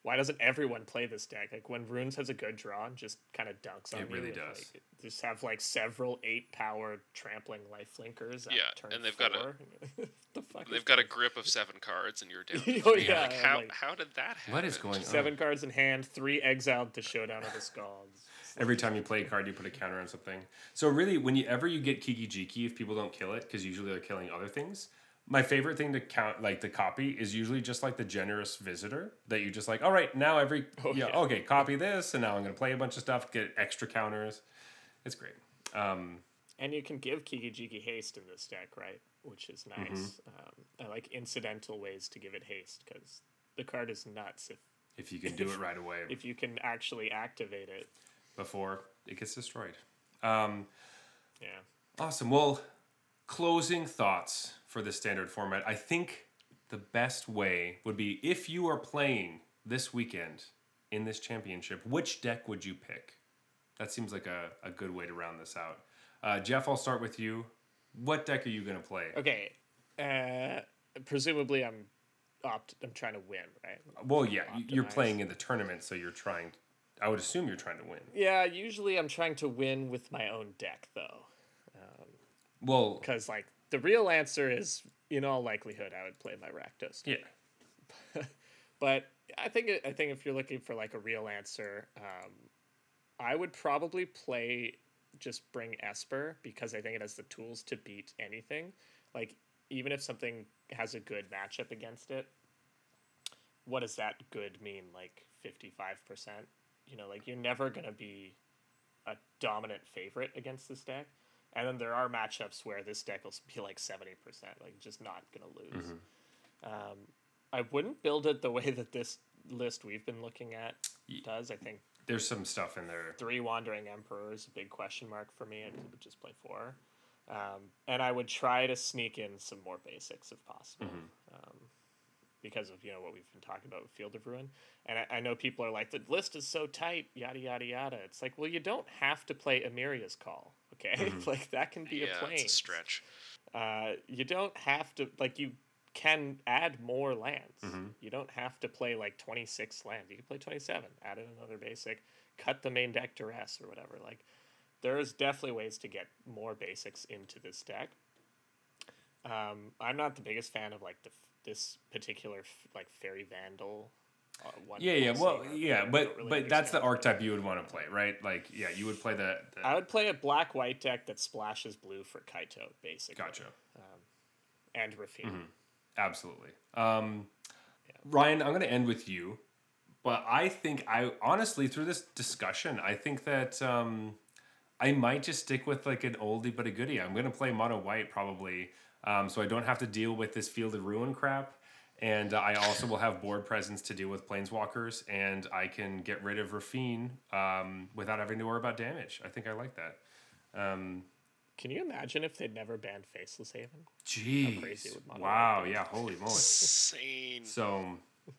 why doesn't everyone play this deck? Like when runes has a good draw and just kind of dunks on It you. really with, does. Like, just have like several eight power trampling life linkers. Yeah, turn and they've got a- [laughs] the fuck. They've is got a grip of seven cards, and you're down. [laughs] Oh, yeah, like, how like- how did that happen? what is going on? seven cards in hand, three exiled to showdown of the skalds. [laughs] Every time you play a card, you put a counter on something. So really, whenever you get Kiki Jiki, if people don't kill it, because usually they're killing other things. My favorite thing to count, like the copy, is usually just like the generous visitor that you just like. All right, now every [laughs] Oh, yeah, yeah. okay, copy this, and now I'm gonna play a bunch of stuff, get extra counters. It's great. Um, And you can give Kiki Jiki haste in this deck, right? Which is nice. Mm-hmm. Um, I like incidental ways to give it haste because the card is nuts if if you can [laughs] do it right away if you can actually activate it. before it gets destroyed. Um, Yeah. Awesome. Well, closing thoughts for the standard format. I think the best way would be if you are playing this weekend in this championship, which deck would you pick? That seems like a, a good way to round this out. Uh, Jeff, I'll start with you. What deck are you going to play? Okay. Uh, presumably, I'm opt. I'm trying to win, right? Well, yeah, y- you're playing in the tournament, so you're trying. I would assume you're trying to win. Yeah. Usually, I'm trying to win with my own deck, though, Well, because like the real answer is, in all likelihood, I would play my Rakdos. yeah. [laughs] But I think I think if you're looking for like a real answer, um, I would probably play just bring Esper because I think it has the tools to beat anything. Like even if something has a good matchup against it, what does that good mean? Like fifty five percent. You know, like you're never gonna be a dominant favorite against this deck. And then there are matchups where this deck will be like seventy percent, like just not gonna lose. Um, I wouldn't build it the [laughs] way that this list we've been looking at does. I think There's some stuff in there. three Wandering Emperor is a big question mark for me. I would just play four. Um, and I would try to sneak in some more basics if possible. Um, because of you know what we've been talking about with Field of Ruin, and I, I know people are like the list is so tight, yada yada yada. It's like, well, you don't have to play Emeria's Call, okay? [laughs] like that can be yeah, a plane. stretch. Uh, you don't have to like you can add more lands. You don't have to play like twenty six lands. You can play twenty seven. Add in another basic. Cut the main deck duress or whatever. Like there's definitely ways to get more basics into this deck. Um, I'm not the biggest fan of like the this particular like fairy vandal. Uh, one Yeah, yeah. Well, yeah, but really but that's the archetype you would want to play, right? Like, yeah, you would play the. the I would play a black white deck that splashes blue for Kaito, basically. gotcha. And Raffine. Absolutely. Um, Ryan, I'm going to end with you, but I think I honestly through this discussion, I think that um, I might just stick with like an oldie but a goodie. I'm gonna play mono white probably, um, so I don't have to deal with this field of ruin crap. And uh, I also will have board presence to deal with planeswalkers, and I can get rid of Raffine um, without having to worry about damage. I think I like that. Um, Can you imagine if they'd never banned Faceless Haven? Jeez. crazy would wow. Yeah. Holy moly. Insane. So,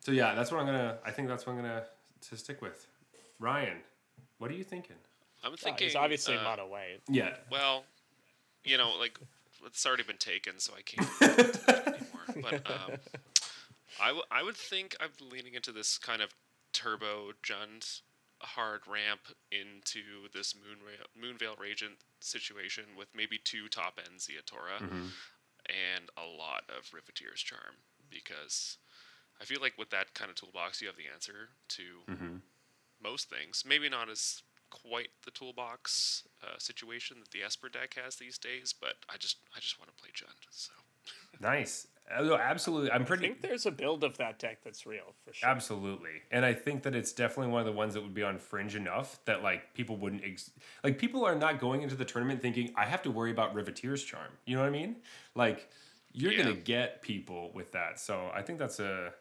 so yeah, that's what I'm gonna. I think that's what I'm gonna to stick with. Ryan, what are you thinking? I'm Oh, thinking. he's obviously uh, mono white. Yeah. Well, you know, like it's already been taken, so I can't [laughs] anymore. But um, I, w- I would think I'm leaning into this kind of turbo Jund hard ramp into this Moonra- Moonveil Regent situation with maybe two top end Ziatora and a lot of Riveteer's Charm because I feel like with that kind of toolbox, you have the answer to most things. Maybe not as quite the toolbox uh, situation that the Esper deck has these days, but I just I just want to play Jund. So [laughs] Nice. No, absolutely. I'm pretty. I think there's a build of that deck that's real for sure. Absolutely. And I think that it's definitely one of the ones that would be on fringe enough that like people wouldn't ex- like people are not going into the tournament thinking I have to worry about Riveteer's charm. You know what I mean? Like you're Yeah. going to get people with that. So I think that's a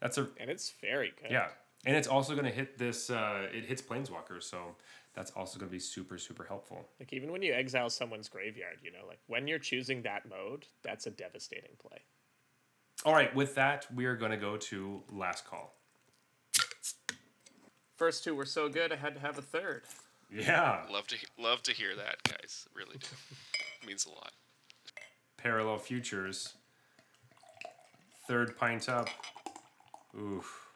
that's a And it's very good. yeah. And it's also going to hit this uh it hits planeswalkers, so that's also going to be super super helpful. Like even when you exile someone's graveyard, you know, like when you're choosing that mode, that's a devastating play. All right, with that, we are going to go to last call. First two were so good, I had to have a third. Yeah. love to love to hear that, guys. Really do. [laughs] means a lot. Parallel Futures. Third pint up. Oof.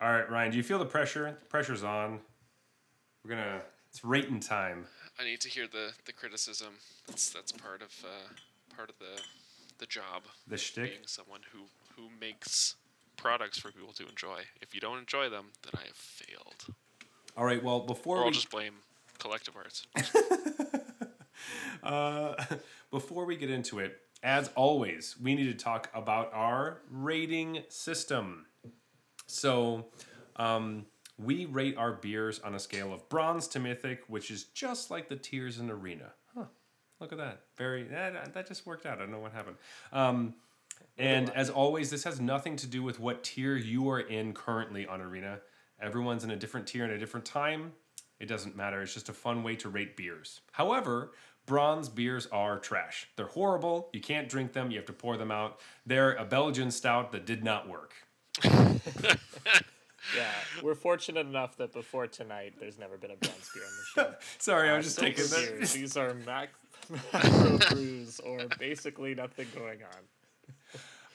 All right, Ryan, do you feel the pressure? The pressure's on. We're gonna. It's rating time. I need to hear the, the criticism. That's that's part of uh, part of the the job. The shtick. Being someone who who makes products for people to enjoy. If you don't enjoy them, then I have failed. All right. Well, before Or I'll we just blame Collective Arts. [laughs] uh, before we get into it, as always, we need to talk about our rating system. So, um, we rate our beers on a scale of bronze to mythic, which is just like the tiers in Arena. Look at that. Very that, that just worked out. I don't know what happened. Um, and as always, this has nothing to do with what tier you are in currently on Arena. Everyone's in a different tier at a different time. It doesn't matter. It's just a fun way to rate beers. However, bronze beers are trash. They're horrible. You can't drink them. You have to pour them out. They're a Belgian stout that did not work. [laughs] Yeah, we're fortunate enough that before tonight, there's never been a bronze beer on the [laughs] show. Sorry, I Uh, was just taking that. These are mac- macro brews [laughs] or basically nothing going on.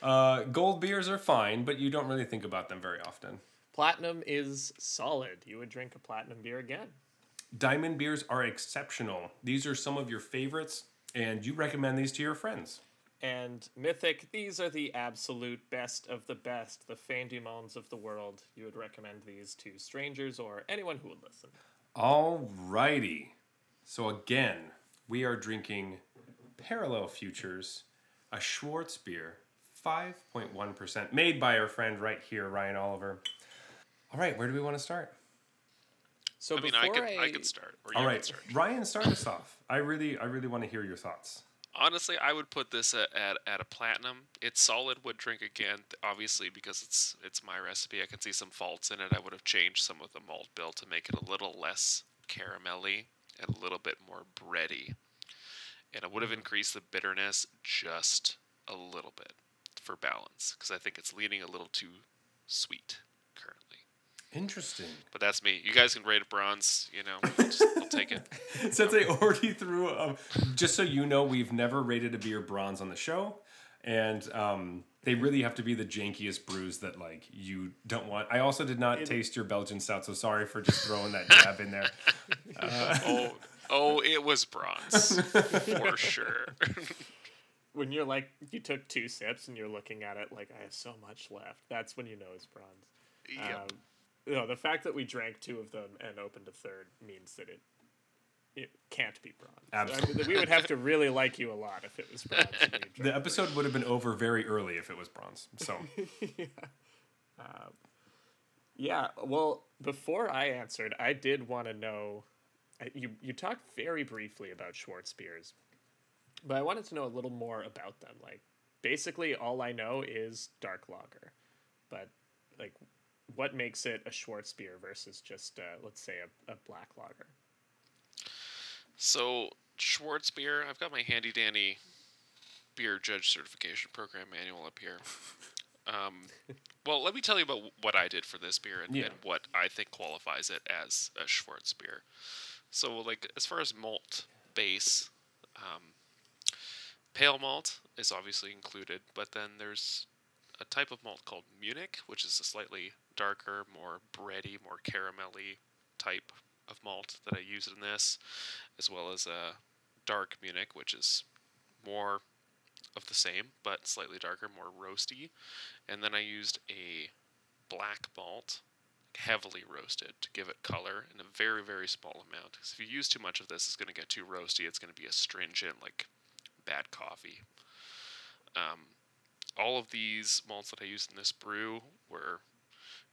Uh, gold beers are fine, but you don't really think about them very often. Platinum is solid. You would drink a platinum beer again. Diamond beers are exceptional. These are some of your favorites, and you recommend these to your friends. And Mythic, these are the absolute best of the best, the fin du monde of the world. You would recommend these to strangers or anyone who would listen. All righty. So again, we are drinking Parallel Futures, a Schwarzbier, 5.1%, made by our friend right here, Ryan Oliver. All right, where do we want to start? So I mean, before I could I, I could start, or you All could right, start. Ryan, start us off. I really, I really want to hear your thoughts. Honestly, I would put this at, at, at a platinum. It's solid wood drink again, obviously because it's it's my recipe. I can see some faults in it. I would have changed some of the malt bill to make it a little less caramelly and a little bit more bready, and it would have increased the bitterness just a little bit for balance because I think it's leaning a little too sweet currently. Interesting. But that's me. You guys can rate it bronze. You know, I'll, just, I'll take it. [laughs] Since I already threw, um, just so you know, we've never rated a beer bronze on the show, and um, they really have to be the jankiest brews that like you don't want. I also did not taste your Belgian stout, so sorry for just throwing that jab in there. [laughs] Oh, oh, it was bronze for [laughs] sure. when you're like you took two sips and you're looking at it like I have so much left, that's when you know it's bronze. Yep. Um, you know, the fact that we drank two of them and opened a third means that it it can't be bronze. I mean, we would have to really like you a lot if it was bronze. and we drank [laughs] The episode would have been over very early if it was bronze. So [laughs] Yeah, Yeah. well, before I answered, I did want to know you you talked very briefly about Schwarzbiers, but I wanted to know a little more about them. Like, basically, all I know is dark lager, but like, what makes it a Schwarzbier versus just uh, let's say a, a black lager? So Schwarzbier, I've got my handy dandy beer judge certification program manual up here. [laughs] Um, well, let me tell you about what I did for this beer and, Yeah. and what I think qualifies it as a Schwarzbier. So, like as far as malt base, um, pale malt is obviously included, but then there's a type of malt called Munich, which is a slightly darker, more bready, more caramelly type of malt that I used in this, as well as a dark Munich, which is more of the same but slightly darker, more roasty. And then I used a black malt, heavily roasted, to give it color in a very, very small amount. Because if you use too much of this, it's going to get too roasty. It's going to be astringent, like bad coffee. Um, all of these malts that I used in this brew were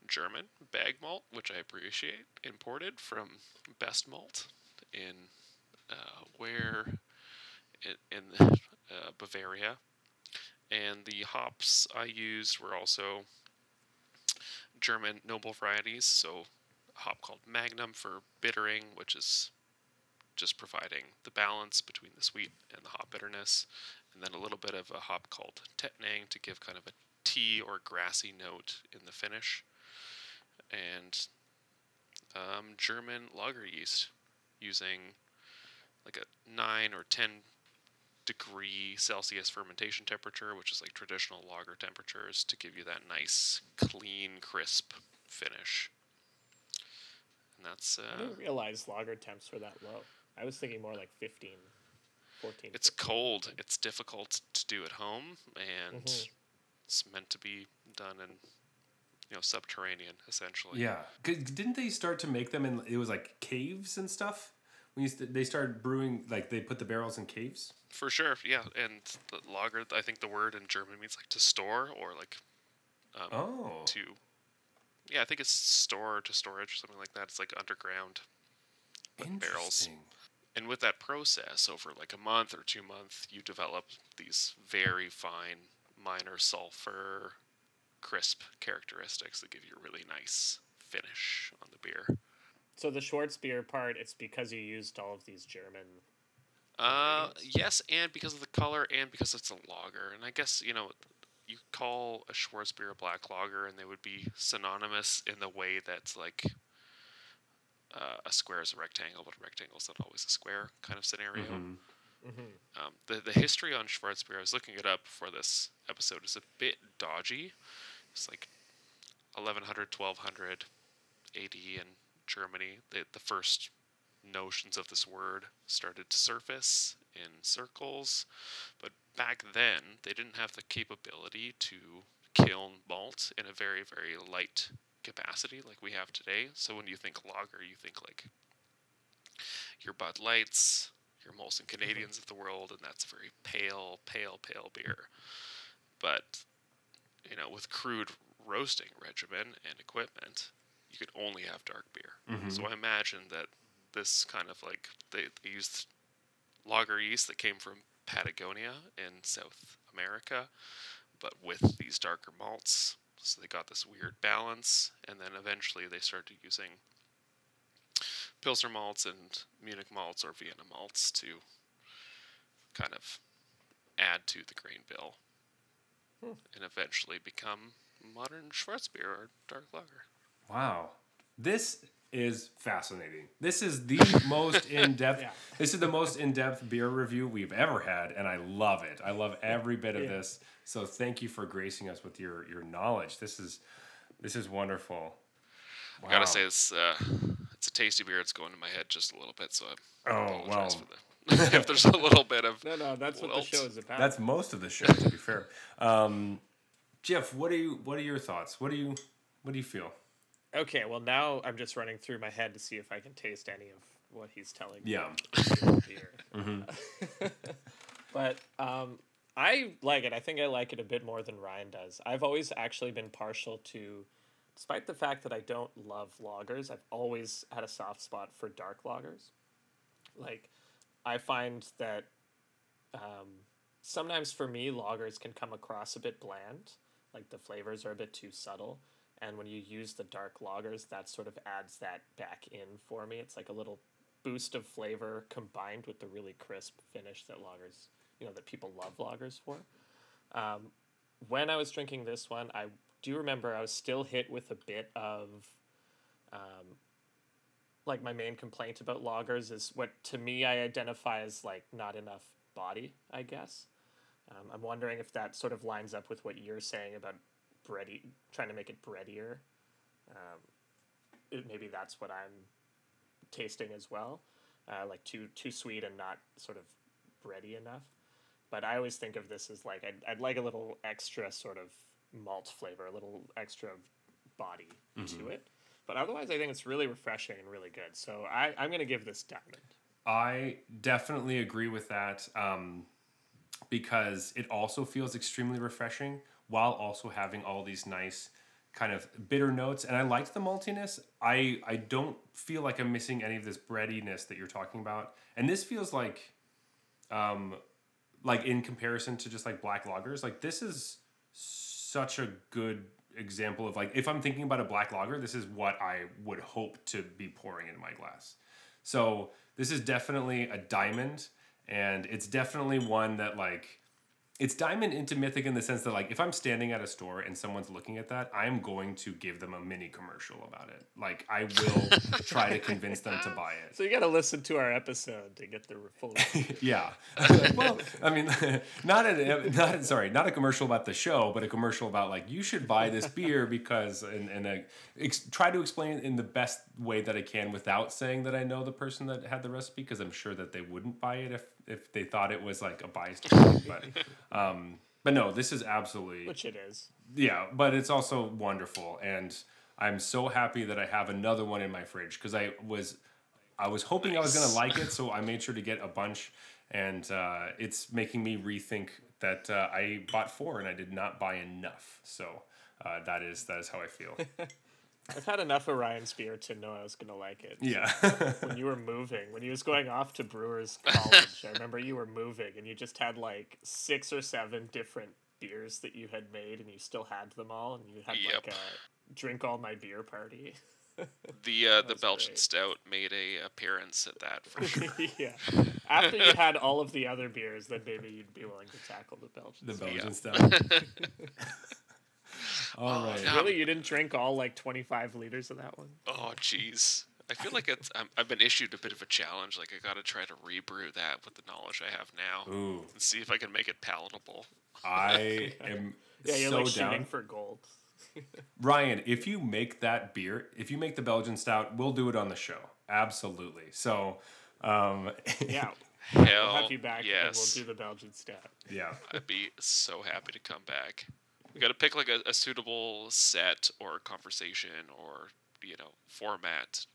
German bag malt, which I appreciate, imported from Best Malt in uh, where in, in [laughs] uh, Bavaria. And the hops I used were also German noble varieties, so a hop called Magnum for bittering, which is just providing the balance between the sweet and the hop bitterness, and then a little bit of a hop called Tettnang to give kind of a tea or grassy note in the finish, and um, German lager yeast using like a 9 or 10 degree Celsius fermentation temperature, which is like traditional lager temperatures, to give you that nice, clean, crisp finish. And that's I uh, didn't realize lager temps were that low. I was thinking more like 15, 14. it's 15. cold. It's difficult to do at home, and Mhm. it's meant to be done in you know subterranean essentially. Yeah, didn't they start to make them in? It was like caves and stuff. When you st- they started brewing, like they put the barrels in caves. For sure, yeah. And the lager, I think the word in German means like to store or like um, Oh, to. Yeah, I think it's store to storage or something like that. It's like underground. with barrels. And with that process, over like a month or two months, you develop these very fine minor sulfur, crisp characteristics that give you a really nice finish on the beer. So the Schwartz beer part, it's because you used all of these German. Uh, Ingredients. yes, and because of the color, and because it's a lager, and I guess you know, you call a Schwarzbier a black lager, and they would be synonymous in the way that like uh, a square is a rectangle, but a rectangle is not always a square kind of scenario. Mhm. Um, the the history on Schwarzbier, I was looking it up for this episode, is a bit dodgy. It's like 1100, 1200 AD in Germany. The, the first notions of this word started to surface in circles, but back then they didn't have the capability to kiln malt in a very, very light capacity like we have today. So when you think lager, you think like your Bud Lights, your Molson mm-hmm. Canadians of the world, and that's a very pale, pale, pale beer. But you know, with crude roasting regimen and equipment, you could only have dark beer. Mm-hmm. So I imagine that this kind of like they, they used lager yeast that came from Patagonia in South America, but with these darker malts. So they got this weird balance, and then eventually they started using Pilsner malts and Munich malts or Vienna malts to kind of add to the grain bill and eventually become modern Schwarzbier or dark lager. Wow, this is fascinating. This is the [laughs] most in depth. Yeah. This is the most in depth beer review we've ever had, and I love it. I love every bit of Yeah. this. So thank you for gracing us with your your knowledge. This is this is wonderful. I gotta say, this uh, it's a tasty beer. It's going to my head just a little bit, so I Oh, apologize well. for the [laughs] if there's a little bit of No, no, that's what the show is about. That's most of the show, to be fair. [laughs] Um, Jeff, what are you? What are your thoughts? What do you? What do you feel? okay. Well, now I'm just running through my head to see if I can taste any of what he's telling me. Yeah. about [laughs] beer. but um, I like it. I think I like it a bit more than Ryan does. I've always actually been partial to, despite the fact that I don't love lagers, I've always had a soft spot for dark lagers. Like, I find that um, sometimes for me, lagers can come across a bit bland. Like the flavors are a bit too subtle. And when you use the dark lagers, that sort of adds that back in for me. It's like a little boost of flavor combined with the really crisp finish that lagers, you know, that people love lagers for. Um, when I was drinking this one, I do remember I was still hit with a bit of, um, like my main complaint about loggers is what to me I identify as like not enough body. I guess. Um, I'm wondering if that sort of lines up with what you're saying about bready, trying to make it breadier. Um, it, maybe that's what I'm tasting as well, uh, like too too sweet and not sort of bready enough. But I always think of this as like I'd, I'd like a little extra sort of malt flavor, a little extra body to it. But otherwise, I think it's really refreshing and really good. So I, I'm going to give this diamond. I definitely agree with that um, because it also feels extremely refreshing while also having all these nice kind of bitter notes. And I liked the maltiness. I I don't feel like I'm missing any of this breadiness that you're talking about. And this feels like, um, like in comparison to just like black lagers, like this is such a good example of like if I'm thinking about a black lager, this is what I would hope to be pouring in my glass. So this is definitely a diamond, and it's definitely one that like it's diamond into mythic in the sense that like if I'm standing at a store and someone's looking at that, I'm going to give them a mini commercial about it. Like I will [laughs] try to convince them to buy it. So you got to listen to our episode to get the full. [laughs] Yeah. [laughs] well, I mean, not a not sorry, not a commercial about the show, but a commercial about like you should buy this beer because and and uh, ex- try to explain it in the best way that I can without saying that I know the person that had the recipe because I'm sure that they wouldn't buy it if if they thought it was like a biased. product, but [laughs] um, but no, this is absolutely which it is. yeah, but it's also wonderful, and I'm so happy that I have another one in my fridge because I was, I was hoping I was gonna like it, so I made sure to get a bunch, and uh, it's making me rethink that uh, I bought four and I did not buy enough. So uh, that is that is how I feel. [laughs] I've had enough of Ryan's beer to know I was gonna like it. yeah, [laughs] When you were moving, when he was going off to Brewers College, I remember you were moving and you just had like six or seven different beers that you had made and you still had them all and you had like a drink all my beer party. [laughs] The uh, the Belgian great. stout made a appearance at that for [laughs] sure. yeah. After you had all of the other beers, then maybe you'd be willing to tackle the Belgian. the Stout. Belgian stuff. All right. no. Really, you didn't drink all like twenty five liters of that one? Oh jeez. I feel like it's I'm, I've been issued a bit of a challenge. Like I got to try to rebrew that with the knowledge I have now Ooh, and see if I can make it palatable. I [laughs] am Yeah, you're so like down. shooting for gold. [laughs] Ryan, if you make that beer, if you make the Belgian stout, we'll do it on the show. Absolutely. So, um, Yeah, [laughs] Hell I'll have you back yes. and we'll do the Belgian stout. yeah. I'd be so happy to come back. We got to pick like a, a suitable set or conversation or you know format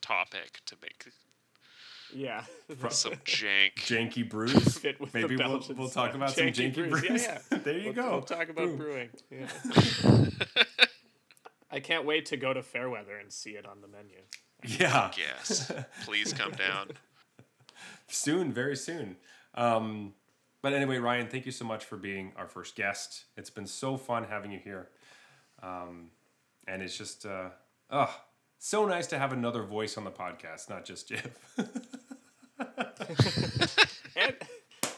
topic to make Yeah, [laughs] some [laughs] jank. Janky [laughs] brews. fit with Maybe we'll, we'll talk stout. about some janky brews. Yeah, yeah. there you We'll, go. we'll talk about Boom. brewing. Yeah. I can't wait to go to Fairweather and see it on the menu. Yeah. Yes, please come down. Soon, very soon. Um, but anyway, Ryan, thank you so much for being our first guest. It's been so fun having you here. Um, and it's just, uh, oh, so nice to have another voice on the podcast, not just Jeff. [laughs] And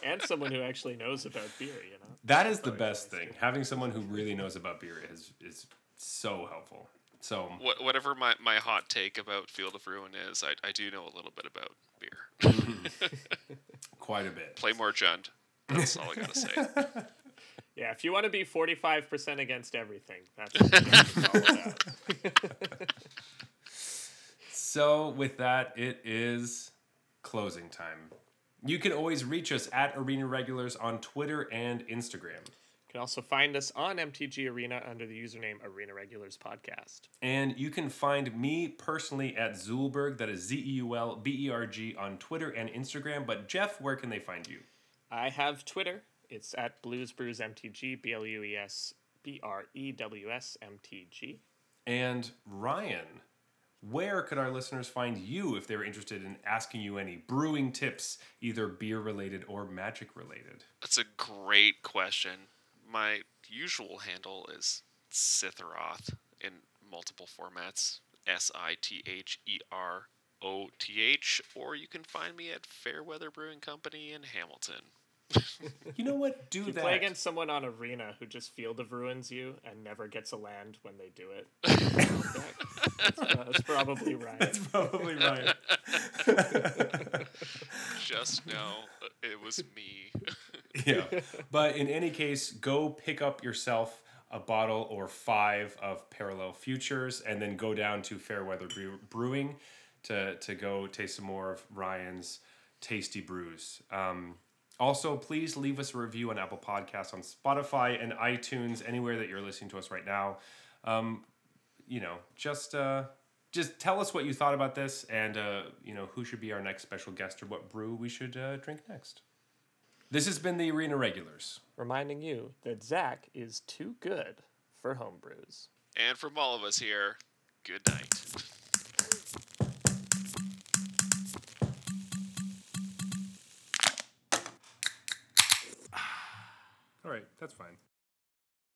and someone who actually knows about beer, you know. That is the best thing. Having someone who really knows about beer is is so helpful. So What, whatever my, my hot take about Field of Ruin is, I, I do know a little bit about beer. [laughs] [laughs] quite a bit. Play more Jund. That's all I gotta say. [laughs] Yeah, if you want to be forty five percent against everything, that's what it's [laughs] all about. So with that, it is closing time. You can always reach us at Arena Regulars on Twitter and Instagram. You can also find us on MTG Arena under the username Arena Regulars Podcast. And you can find me personally at Zeulberg, that is Z E U L B E R G, on Twitter and Instagram. But Jeff, where can they find you? I have Twitter. It's at Blues Brews MTG, B L U E S B R E W S M T G. And Ryan, where could our listeners find you if they're interested in asking you any brewing tips, either beer related or magic related? That's a great question. My usual handle is Sitheroth in multiple formats S I T H E R O T H, or you can find me at Fairweather Brewing Company in Hamilton. [laughs] You know what? Do You that. play against someone on arena who just field of ruins you and never gets a land when they do it. [laughs] that's, uh, that's probably right. That's probably right. [laughs] Just know it was me. yeah. But in any case, go pick up yourself a bottle or five of Parallel Futures and then go down to Fairweather Brewing to, to go taste some more of Ryan's tasty brews. Um, also, please leave us a review on Apple Podcasts, on Spotify, and iTunes, anywhere that you're listening to us right now. Um, you know, just uh, just tell us what you thought about this, and uh, you know who should be our next special guest or what brew we should uh, drink next. This has been the Arena Regulars. Reminding you that Zach is too good for homebrews. and from all of us here, good night. Right, that's fine.